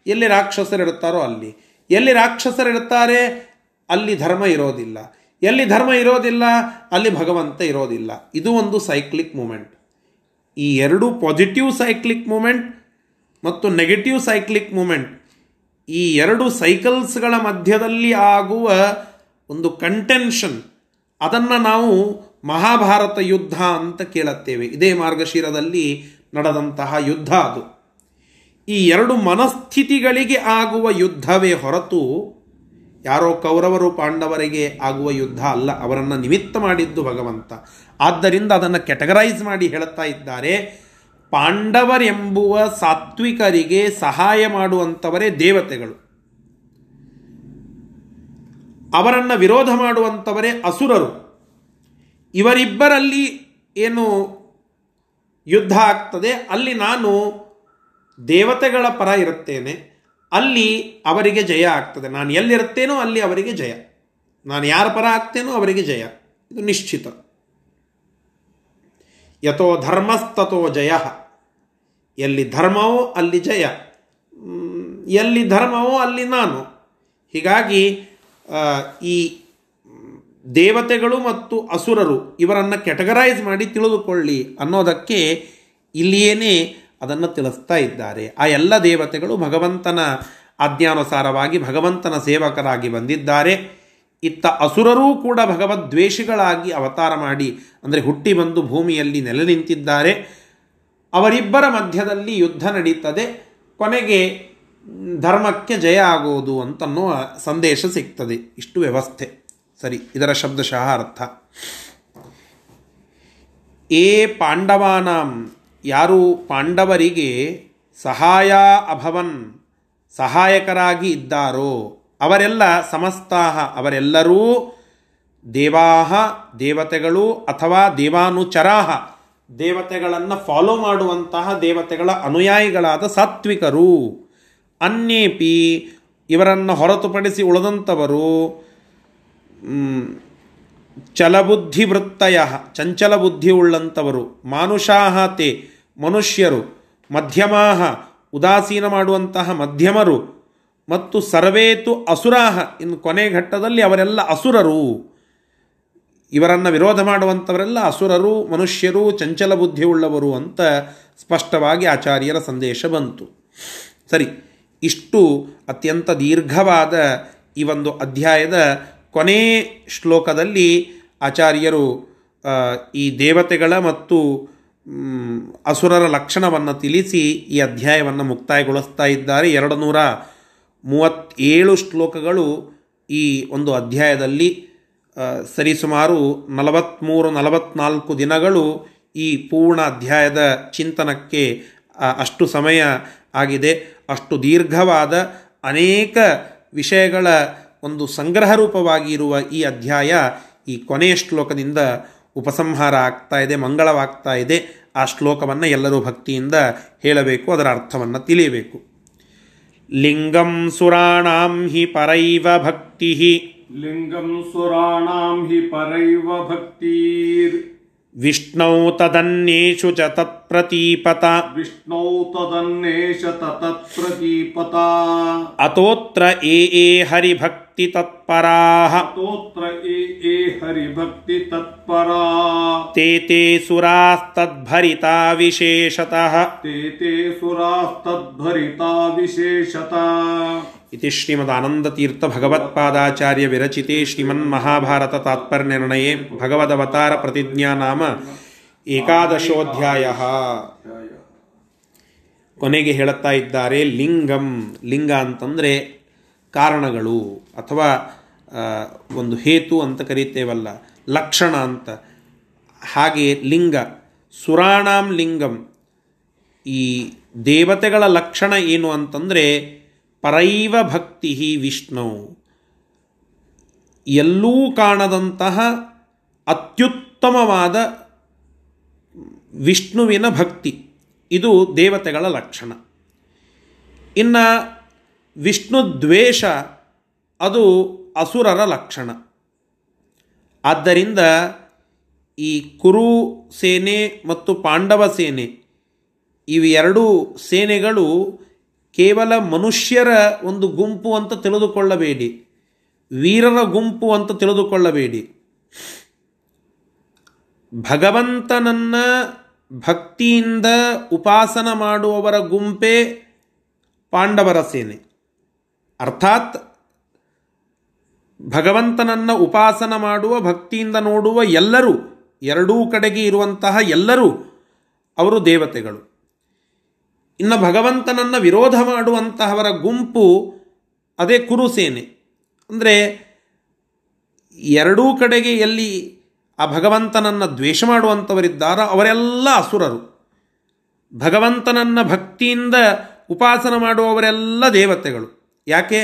ಎಲ್ಲಿ ರಾಕ್ಷಸರಿರುತ್ತಾರೋ ಅಲ್ಲಿ. ಎಲ್ಲಿ ರಾಕ್ಷಸರಿರುತ್ತಾರೆ ಅಲ್ಲಿ ಧರ್ಮ ಇರೋದಿಲ್ಲ. ಎಲ್ಲಿ ಧರ್ಮ ಇರೋದಿಲ್ಲ, ಅಲ್ಲಿ ಭಗವಂತ ಇರೋದಿಲ್ಲ. ಇದು ಒಂದು ಸೈಕ್ಲಿಕ್ ಮೂಮೆಂಟ್ ಈ ಎರಡು ಪಾಸಿಟಿವ್ ಸೈಕ್ಲಿಕ್ ಮೂಮೆಂಟ್ ಮತ್ತು ನೆಗೆಟಿವ್ ಸೈಕ್ಲಿಕ್ ಮೂಮೆಂಟ್ ಈ ಎರಡು ಸೈಕಲ್ಸ್ಗಳ ಮಧ್ಯದಲ್ಲಿ ಆಗುವ ಒಂದು ಕಂಟೆನ್ಷನ್ ಅದನ್ನು ನಾವು ಮಹಾಭಾರತ ಯುದ್ಧ ಅಂತ ಕೇಳುತ್ತೇವೆ. ಇದೇ ಮಾರ್ಗಶಿರದಲ್ಲಿ ನಡೆದಂತಹ ಯುದ್ಧ ಅದು. ಈ ಎರಡು ಮನಸ್ಥಿತಿಗಳಿಗೆ ಆಗುವ ಯುದ್ಧವೇ ಹೊರತು ಯಾರೋ ಕೌರವರು ಪಾಂಡವರಿಗೆ ಆಗುವ ಯುದ್ಧ ಅಲ್ಲ. ಅವರನ್ನು ನಿಮಿತ್ತ ಮಾಡಿದ್ದು ಭಗವಂತ. ಆದ್ದರಿಂದ ಅದನ್ನು ಕೆಟಗರೈಸ್ ಮಾಡಿ ಹೇಳುತ್ತಾ ಇದ್ದಾರೆ. ಪಾಂಡವರೆಂಬುವ ಸಾತ್ವಿಕರಿಗೆ ಸಹಾಯ ಮಾಡುವಂಥವರೇ ದೇವತೆಗಳು. ಅವರನ್ನು ವಿರೋಧ ಮಾಡುವಂಥವರೇ ಅಸುರರು. ಇವರಿಬ್ಬರಲ್ಲಿ ಏನು ಯುದ್ಧ ಆಗ್ತದೆ, ಅಲ್ಲಿ ನಾನು ದೇವತೆಗಳ ಪರ ಇರುತ್ತೇನೆ, ಅಲ್ಲಿ ಅವರಿಗೆ ಜಯ ಆಗ್ತದೆ. ನಾನು ಎಲ್ಲಿರುತ್ತೇನೋ ಅಲ್ಲಿ ಅವರಿಗೆ ಜಯ. ನಾನು ಯಾರ ಪರ ಆಗ್ತೇನೋ ಅವರಿಗೆ ಜಯ. ಇದು ನಿಶ್ಚಿತ. ಯಥೋ ಧರ್ಮಸ್ತತೋ ಜಯ. ಎಲ್ಲಿ ಧರ್ಮವೋ ಅಲ್ಲಿ ಜಯ. ಎಲ್ಲಿ ಧರ್ಮವೋ ಅಲ್ಲಿ ನಾನು. ಹೀಗಾಗಿ ಈ ದೇವತೆಗಳು ಮತ್ತು ಅಸುರರು ಇವರನ್ನು ಕೆಟಗರೈಸ್ ಮಾಡಿ ತಿಳಿದುಕೊಳ್ಳಿ ಅನ್ನೋದಕ್ಕೆ ಇಲ್ಲಿಯೇನೇ ಅದನ್ನು ತಿಳಿಸ್ತಾ ಇದ್ದಾರೆ. ಆ ಎಲ್ಲ ದೇವತೆಗಳು ಭಗವಂತನ ಆಜ್ಞಾನುಸಾರವಾಗಿ ಭಗವಂತನ ಸೇವಕರಾಗಿ ಬಂದಿದ್ದಾರೆ. ಇತ್ತ ಅಸುರರೂ ಕೂಡ ಭಗವದ್ವೇಷಿಗಳಾಗಿ ಅವತಾರ ಮಾಡಿ, ಅಂದರೆ ಹುಟ್ಟಿ ಬಂದು ಭೂಮಿಯಲ್ಲಿ ನೆಲೆ ನಿಂತಿದ್ದಾರೆ. ಅವರಿಬ್ಬರ ಮಧ್ಯದಲ್ಲಿ ಯುದ್ಧ ನಡೀತದೆ. ಕೊನೆಗೆ ಧರ್ಮಕ್ಕೆ ಜಯ ಆಗೋದು ಅಂತನ್ನುವ ಸಂದೇಶ ಸಿಗ್ತದೆ. ಇಷ್ಟು ವ್ಯವಸ್ಥೆ. ಸರಿ, ಇದರ ಶಬ್ದಶಃ ಅರ್ಥ. ಏ ಪಾಂಡವಾನಾಂ, ಯಾರು ಪಾಂಡವರಿಗೆ ಸಹಾಯ ಅಭವನ್, ಸಹಾಯಕರಾಗಿ ಇದ್ದಾರೋ? ಅವರೆಲ್ಲ ಸಮಸ್ತಾಹ, ಅವರೆಲ್ಲರೂ ದೇವಾಹ, ದೇವತೆಗಳು ಅಥವಾ ದೇವಾನುಚರಾಹ, ದೇವತೆಗಳನ್ನು ಫಾಲೋ ಮಾಡುವಂತಹ ದೇವತೆಗಳ ಅನುಯಾಯಿಗಳಾದ ಸಾತ್ವಿಕರು. ಅನ್ಯೇಪಿ ಇವರನ್ನು ಹೊರತುಪಡಿಸಿ ಉಳಿದಂಥವರು ಚಲಬುದ್ಧಿವೃತ್ತಯ ಚಂಚಲ ಬುದ್ಧಿ ಉಳ್ಳಂಥವರು ಮಾನುಷಾಹ ತೇ ಮನುಷ್ಯರು, ಮಧ್ಯಮಾಹ, ಉದಾಸೀನ ಮಾಡುವಂತಹ ಮಧ್ಯಮರು ಮತ್ತು ಸರ್ವೇತು ಅಸುರಾಹ ಇನ್ನು ಕೊನೆ ಘಟ್ಟದಲ್ಲಿ ಅವರೆಲ್ಲ ಅಸುರರು. ಇವರನ್ನು ವಿರೋಧ ಮಾಡುವಂಥವರೆಲ್ಲ ಅಸುರರು, ಮನುಷ್ಯರು, ಚಂಚಲ ಬುದ್ಧಿ ಉಳ್ಳವರು ಅಂತ ಸ್ಪಷ್ಟವಾಗಿ ಆಚಾರ್ಯರ ಸಂದೇಶ ಬಂತು. ಸರಿ, ಇಷ್ಟು ಅತ್ಯಂತ ದೀರ್ಘವಾದ ಈ ಒಂದು ಅಧ್ಯಾಯದ ಕೊನೆ ಶ್ಲೋಕದಲ್ಲಿ ಆಚಾರ್ಯರು ಈ ದೇವತೆಗಳ ಮತ್ತು ಅಸುರರ ಲಕ್ಷಣವನ್ನು ತಿಳಿಸಿ ಈ ಅಧ್ಯಾಯವನ್ನು ಮುಕ್ತಾಯಗೊಳಿಸ್ತಾ ಇದ್ದಾರೆ. ಎರಡು ನೂರ ಮೂವತ್ತೇಳು ಶ್ಲೋಕಗಳು ಈ ಒಂದು ಅಧ್ಯಾಯದಲ್ಲಿ ಸರಿಸುಮಾರು ನಲವತ್ತ್ಮೂರು ನಲವತ್ನಾಲ್ಕು ದಿನಗಳು ಈ ಪೂರ್ಣ ಅಧ್ಯಾಯದ ಚಿಂತನಕ್ಕೆ ಅಷ್ಟು ಸಮಯ ಆಗಿದೆ. ಅಷ್ಟು ದೀರ್ಘವಾದ ಅನೇಕ ವಿಷಯಗಳ ಒಂದು ಸಂಗ್ರಹ ರೂಪವಾಗಿ ಇರುವ ಈ ಅಧ್ಯಾಯ ಈ ಕೊನೆಯ ಶ್ಲೋಕದಿಂದ ಉಪಸಂಹಾರ ಆಗ್ತಾ ಇದೆ, ಮಂಗಳವಾಗ್ತಾ ಇದೆ. ಆ ಶ್ಲೋಕವನ್ನು ಎಲ್ಲರೂ ಭಕ್ತಿಯಿಂದ ಹೇಳಬೇಕು, ಅದರ ಅರ್ಥವನ್ನು ತಿಳಿಯಬೇಕು. लिङ्गं सुराणां हि परैव भक्तिः। लिङ्गं सुराणां हि परैव भक्ति। ವಿಷ್ಣೌ ತದನ್ಯೇಷು ಚ ತತ್ಪ್ರತೀಪತ ವಿಷ್ಣೌ ತದನ್ನೇಶ ತತ್ಪ್ರತೀಪತ ಅತೋತ್ರ ಏ ಏ ಹರಿಭಕ್ತಿ ತತ್ಪರಾಹ ತೋತ್ರ ಏ ಏ ಹರಿಭಕ್ತಿ ತತ್ಪರಾ ತೇ ತೇ ಸುರಾಸ್ತದ್ಭರಿತಾ ವಿಶೇಷತಃ ತೇ ತೇ ಸುರಾಸ್ತದ್ಭರಿತಾ ವಿಶೇಷತ इति श्रीमदानन्दतीर्थभगवत्पादाचार्यविरचिते श्रीमन्महाभारततात्पर्यनिर्णये भगवदवतारप्रतिज्ञा नाम ಏಕಾದಶೋಧ್ಯಾಯ ಕೊನೆಗೆ ಹೇಳುತ್ತಾ ಇದ್ದಾರೆ ಲಿಂಗಂ ಲಿಂಗ ಅಂತಂದರೆ ಕಾರಣಗಳು ಅಥವಾ ಒಂದು ಹೇತು ಅಂತ ಕರೀತೇವಲ್ಲ ಲಕ್ಷಣ ಅಂತ ಹಾಗೆ ಲಿಂಗ ಸುರಾಣಾಂ ಲಿಂಗಂ ಈ ದೇವತೆಗಳ ಲಕ್ಷಣ ಏನು ಅಂತಂದರೆ ಪರೈವ ಭಕ್ತಿ ವಿಷ್ಣು. ಎಲ್ಲೂ ಕಾಣದಂತಹ ಅತ್ಯುತ್ತಮವಾದ ವಿಷ್ಣುವಿನ ಭಕ್ತಿ. ಇದು ದೇವತೆಗಳ ಲಕ್ಷಣ. ಇನ್ನು ವಿಷ್ಣು ದ್ವೇಷ ಅದು ಅಸುರರ ಲಕ್ಷಣ. ಆದ್ದರಿಂದ ಈ ಕುರು ಸೇನೆ ಮತ್ತು ಪಾಂಡವ ಸೇನೆ ಇವೆರಡೂ ಸೇನೆಗಳು ಕೇವಲ ಮನುಷ್ಯರ ಒಂದು ಗುಂಪು ಅಂತ ತಿಳಿದುಕೊಳ್ಳಬೇಡಿ. ವೀರರ ಗುಂಪು ಅಂತ ತಿಳಿದುಕೊಳ್ಳಬೇಡಿ. ಭಗವಂತನನ್ನ ಭಕ್ತಿಯಿಂದ ಉಪಾಸನ ಮಾಡುವವರ ಗುಂಪೇ ಪಾಂಡವರ ಸೇನೆ. ಅರ್ಥಾತ್ ಭಗವಂತನನ್ನು ಉಪಾಸನ ಮಾಡುವ, ಭಕ್ತಿಯಿಂದ ನೋಡುವ ಎಲ್ಲರೂ, ಎರಡೂ ಕಡೆಗೆ ಇರುವಂತಹ ಎಲ್ಲರೂ ಅವರು ದೇವತೆಗಳು. ಇನ್ನು ಭಗವಂತನನ್ನು ವಿರೋಧ ಮಾಡುವಂತಹವರ ಗುಂಪು ಅದೇ ಕುರುಸೇನೆ. ಅಂದರೆ ಎರಡೂ ಕಡೆಗೆ ಎಲ್ಲಿ ಆ ಭಗವಂತನನ್ನು ದ್ವೇಷ ಮಾಡುವಂಥವರಿದ್ದಾರೋ ಅವರೆಲ್ಲ ಅಸುರರು. ಭಗವಂತನನ್ನು ಭಕ್ತಿಯಿಂದ ಉಪಾಸನ ಮಾಡುವವರೆಲ್ಲ ದೇವತೆಗಳು. ಯಾಕೆ?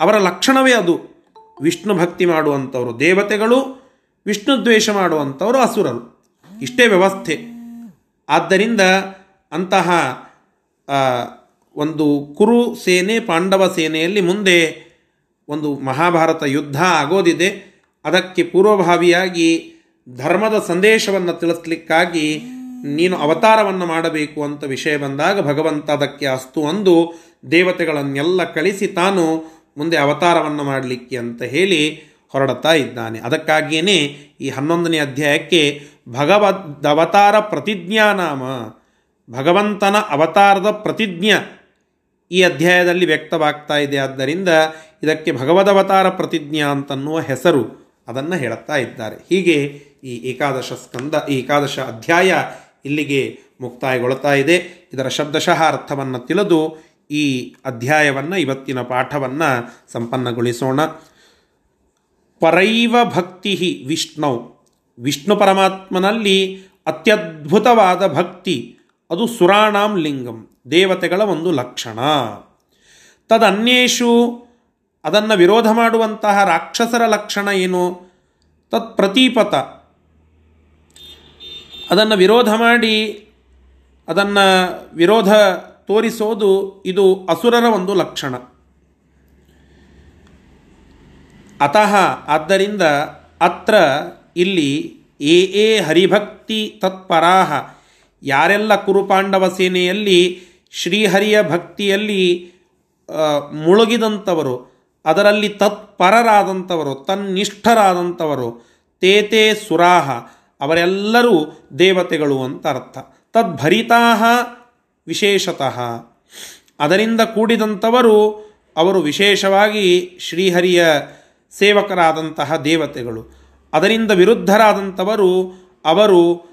ಅವರ ಲಕ್ಷಣವೇ ಅದು. ವಿಷ್ಣು ಭಕ್ತಿ ಮಾಡುವಂಥವರು ದೇವತೆಗಳು, ವಿಷ್ಣು ದ್ವೇಷ ಮಾಡುವಂಥವರು ಅಸುರರು. ಇಷ್ಟೇ ವ್ಯವಸ್ಥೆ. ಆದ್ದರಿಂದ ಅಂತಹ ಒಂದು ಕುರು ಸೇನೆ, ಪಾಂಡವ ಸೇನೆಯಲ್ಲಿ ಮುಂದೆ ಒಂದು ಮಹಾಭಾರತ ಯುದ್ಧ ಆಗೋದಿದೆ. ಅದಕ್ಕೆ ಪೂರ್ವಭಾವಿಯಾಗಿ ಧರ್ಮದ ಸಂದೇಶವನ್ನು ತಿಳಿಸ್ಲಿಕ್ಕಾಗಿ ನೀನು ಅವತಾರವನ್ನು ಮಾಡಬೇಕು ಅಂತ ವಿಷಯ ಬಂದಾಗ ಭಗವಂತ ಅದಕ್ಕೆ ಅಸ್ತು ಅಂದು ದೇವತೆಗಳನ್ನೆಲ್ಲ ಕಳಿಸಿ ತಾನು ಮುಂದೆ ಅವತಾರವನ್ನು ಮಾಡಲಿಕ್ಕೆ ಅಂತ ಹೇಳಿ ಹೊರಡುತ್ತಾ ಇದ್ದಾನೆ. ಅದಕ್ಕಾಗಿಯೇ ಈ ಹನ್ನೊಂದನೇ ಅಧ್ಯಾಯಕ್ಕೆ ಭಗವದ್ ಅವತಾರ ಪ್ರತಿಜ್ಞಾನಾಮ ಭಗವಂತನ ಅವತಾರದ ಪ್ರತಿಜ್ಞ ಈ ಅಧ್ಯಾಯದಲ್ಲಿ ವ್ಯಕ್ತವಾಗ್ತಾ ಇದೆ. ಆದ್ದರಿಂದ ಇದಕ್ಕೆ ಭಗವದವತಾರ ಪ್ರತಿಜ್ಞಾ ಅಂತನ್ನುವ ಹೆಸರು ಅದನ್ನು ಹೇಳುತ್ತಾ ಇದ್ದಾರೆ. ಹೀಗೆ ಈ ಏಕಾದಶ ಸ್ಕಂದ, ಈ ಏಕಾದಶ ಅಧ್ಯಾಯ ಇಲ್ಲಿಗೆ ಮುಕ್ತಾಯಗೊಳ್ತಾ ಇದೆ. ಇದರ ಶಬ್ದಶಃ ಅರ್ಥವನ್ನು ತಿಳಿದು ಈ ಅಧ್ಯಾಯವನ್ನು, ಇವತ್ತಿನ ಪಾಠವನ್ನು ಸಂಪನ್ನಗೊಳಿಸೋಣ. ಪರೈವ ಭಕ್ತಿ ವಿಷ್ಣು. ವಿಷ್ಣು ಪರಮಾತ್ಮನಲ್ಲಿ ಅತ್ಯದ್ಭುತವಾದ ಭಕ್ತಿ. ಅದು ಸುರಾಣಾಂ ಲಿಂಗಂ, ದೇವತೆಗಳ ಒಂದು ಲಕ್ಷಣ. ತದನ್ಯೇಷು ಅದನ್ನು ವಿರೋಧ ಮಾಡುವಂತಹ ರಾಕ್ಷಸರ ಲಕ್ಷಣ ಏನು? ತತ್ ಪ್ರತೀಪತ ಅದನ್ನು ವಿರೋಧ ಮಾಡಿ, ಅದನ್ನು ವಿರೋಧ ತೋರಿಸೋದು ಇದು ಅಸುರರ ಒಂದು ಲಕ್ಷಣ. ಅತಃ ಆದ್ದರಿಂದ ಅತ್ರ ಇಲ್ಲಿ ಏ ಎ ಹರಿಭಕ್ತಿ ತತ್ಪರಾಹ ಯಾರೆಲ್ಲ ಕುರುಪಾಂಡವ ಸೇನೆಯಲ್ಲಿ, ಶ್ರೀಹರಿಯ ಭಕ್ತಿಯಲ್ಲಿ ಮುಳುಗಿದಂಥವರು, ಅದರಲ್ಲಿ ತತ್ಪರರಾದಂಥವರು, ತನ್ನಿಷ್ಠರಾದಂಥವರು ತೇತೇ ಸುರಾಹ, ಅವರೆಲ್ಲರೂ ದೇವತೆಗಳು ಅಂತ ಅರ್ಥ. ತದ್ಭರಿತಾಹ ವಿಶೇಷತಃ. ಅದರಿಂದ ಕೂಡಿದಂಥವರು, ಅವರು ವಿಶೇಷವಾಗಿ ಶ್ರೀಹರಿಯ ಸೇವಕರಾದಂತಹ ದೇವತೆಗಳು. ಅದರಿಂದ ವಿರುದ್ಧರಾದಂಥವರು, ಅವರು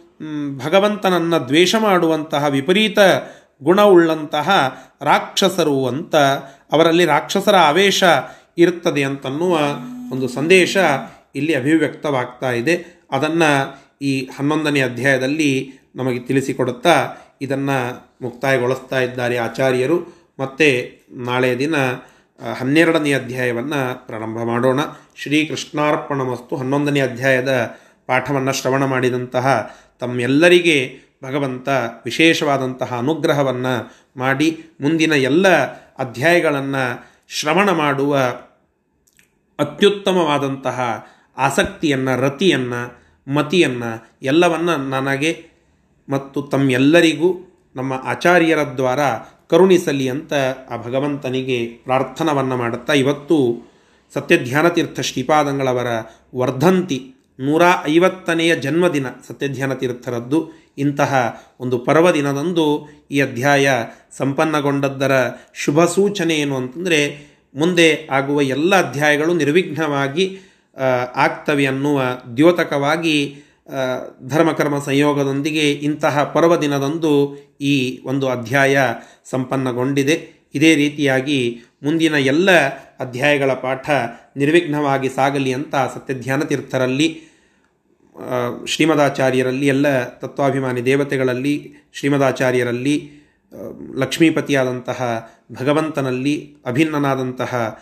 ಭಗವಂತನನ್ನು ದ್ವೇಷ ಮಾಡುವಂತಹ ವಿಪರೀತ ಗುಣವುಳ್ಳಂತಹ ರಾಕ್ಷಸರು ಅಂತ ಅವರಲ್ಲಿ ರಾಕ್ಷಸರ ಆವೇಶ ಇರುತ್ತದೆ ಅಂತನ್ನುವ ಒಂದು ಸಂದೇಶ ಇಲ್ಲಿ ಅಭಿವ್ಯಕ್ತವಾಗ್ತಾ ಇದೆ. ಅದನ್ನು ಈ ಹನ್ನೊಂದನೇ ಅಧ್ಯಾಯದಲ್ಲಿ ನಮಗೆ ತಿಳಿಸಿಕೊಡುತ್ತಾ ಇದನ್ನು ಮುಕ್ತಾಯಗೊಳಿಸ್ತಾ ಇದ್ದಾರೆ ಆಚಾರ್ಯರು. ಮತ್ತು ನಾಳೆಯ ದಿನ ಹನ್ನೆರಡನೇ ಅಧ್ಯಾಯವನ್ನು ಪ್ರಾರಂಭ ಮಾಡೋಣ. ಶ್ರೀಕೃಷ್ಣಾರ್ಪಣ ಮಸ್ತು ಹನ್ನೊಂದನೇ ಅಧ್ಯಾಯದ ಪಾಠವನ್ನು ಶ್ರವಣ ಮಾಡಿದಂತಹ ತಮ್ಮೆಲ್ಲರಿಗೆ ಭಗವಂತ ವಿಶೇಷವಾದಂತಹ ಅನುಗ್ರಹವನ್ನು ಮಾಡಿ ಮುಂದಿನ ಎಲ್ಲ ಅಧ್ಯಾಯಗಳನ್ನು ಶ್ರವಣ ಮಾಡುವ ಅತ್ಯುತ್ತಮವಾದಂತಹ ಆಸಕ್ತಿಯನ್ನು, ರತಿಯನ್ನು, ಮತಿಯನ್ನು ಎಲ್ಲವನ್ನು ನನಗೆ ಮತ್ತು ತಮ್ಮೆಲ್ಲರಿಗೂ ನಮ್ಮ ಆಚಾರ್ಯರ ದ್ವಾರ ಕರುಣಿಸಲಿ ಅಂತ ಆ ಭಗವಂತನಿಗೆ ಪ್ರಾರ್ಥನವನ್ನು ಮಾಡುತ್ತಾ ಇವತ್ತು ಸತ್ಯಧ್ಯಾನತೀರ್ಥ ಶ್ರೀಪಾದಂಗಳವರ ವರ್ಧಂತಿ ನೂರ ಐವತ್ತನೆಯ ಜನ್ಮದಿನ ಸತ್ಯಧ್ಯಾನ ತೀರ್ಥರದ್ದು. ಇಂತಹ ಒಂದು ಪರ್ವದಿನದಂದು ಈ ಅಧ್ಯಾಯ ಸಂಪನ್ನಗೊಂಡದ್ದರ ಶುಭ ಸೂಚನೆ ಏನು ಅಂತಂದರೆ, ಮುಂದೆ ಆಗುವ ಎಲ್ಲ ಅಧ್ಯಾಯಗಳು ನಿರ್ವಿಘ್ನವಾಗಿ ಆಗ್ತವೆ ಅನ್ನುವ ದ್ಯೋತಕವಾಗಿ ಧರ್ಮಕರ್ಮ ಸಂಯೋಗದೊಂದಿಗೆ ಇಂತಹ ಪರ್ವದಿನದಂದು ಈ ಒಂದು ಅಧ್ಯಾಯ ಸಂಪನ್ನಗೊಂಡಿದೆ. ಇದೇ ರೀತಿಯಾಗಿ ಮುಂದಿನ ಎಲ್ಲ ಅಧ್ಯಾಯಗಳ ಪಾಠ ನಿರ್ವಿಘ್ನವಾಗಿ ಸಾಗಲಿ ಅಂತ ಸತ್ಯಧ್ಯಾನ ತೀರ್ಥರಲ್ಲಿ ಶ್ರೀಮದಾಚಾರ್ಯರಲ್ಲಿ, ಎಲ್ಲ ತತ್ವಾಭಿಮಾನಿ ದೇವತೆಗಳಲ್ಲಿ, ಶ್ರೀಮದಾಚಾರ್ಯರಲ್ಲಿ ಲಕ್ಷ್ಮೀಪತಿಯಾದಂತಹ ಭಗವಂತನಲ್ಲಿ, ಅಭಿನ್ನನಾದಂತಹ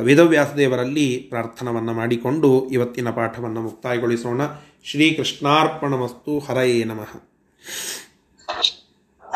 ವೇದವ್ಯಾಸದೇವರಲ್ಲಿ ಪ್ರಾರ್ಥನವನ್ನು ಮಾಡಿಕೊಂಡು ಇವತ್ತಿನ ಪಾಠವನ್ನು ಮುಕ್ತಾಯಗೊಳಿಸೋಣ. ಶ್ರೀಕೃಷ್ಣಾರ್ಪಣಮಸ್ತು. ಹರಯೇ ನಮಃ.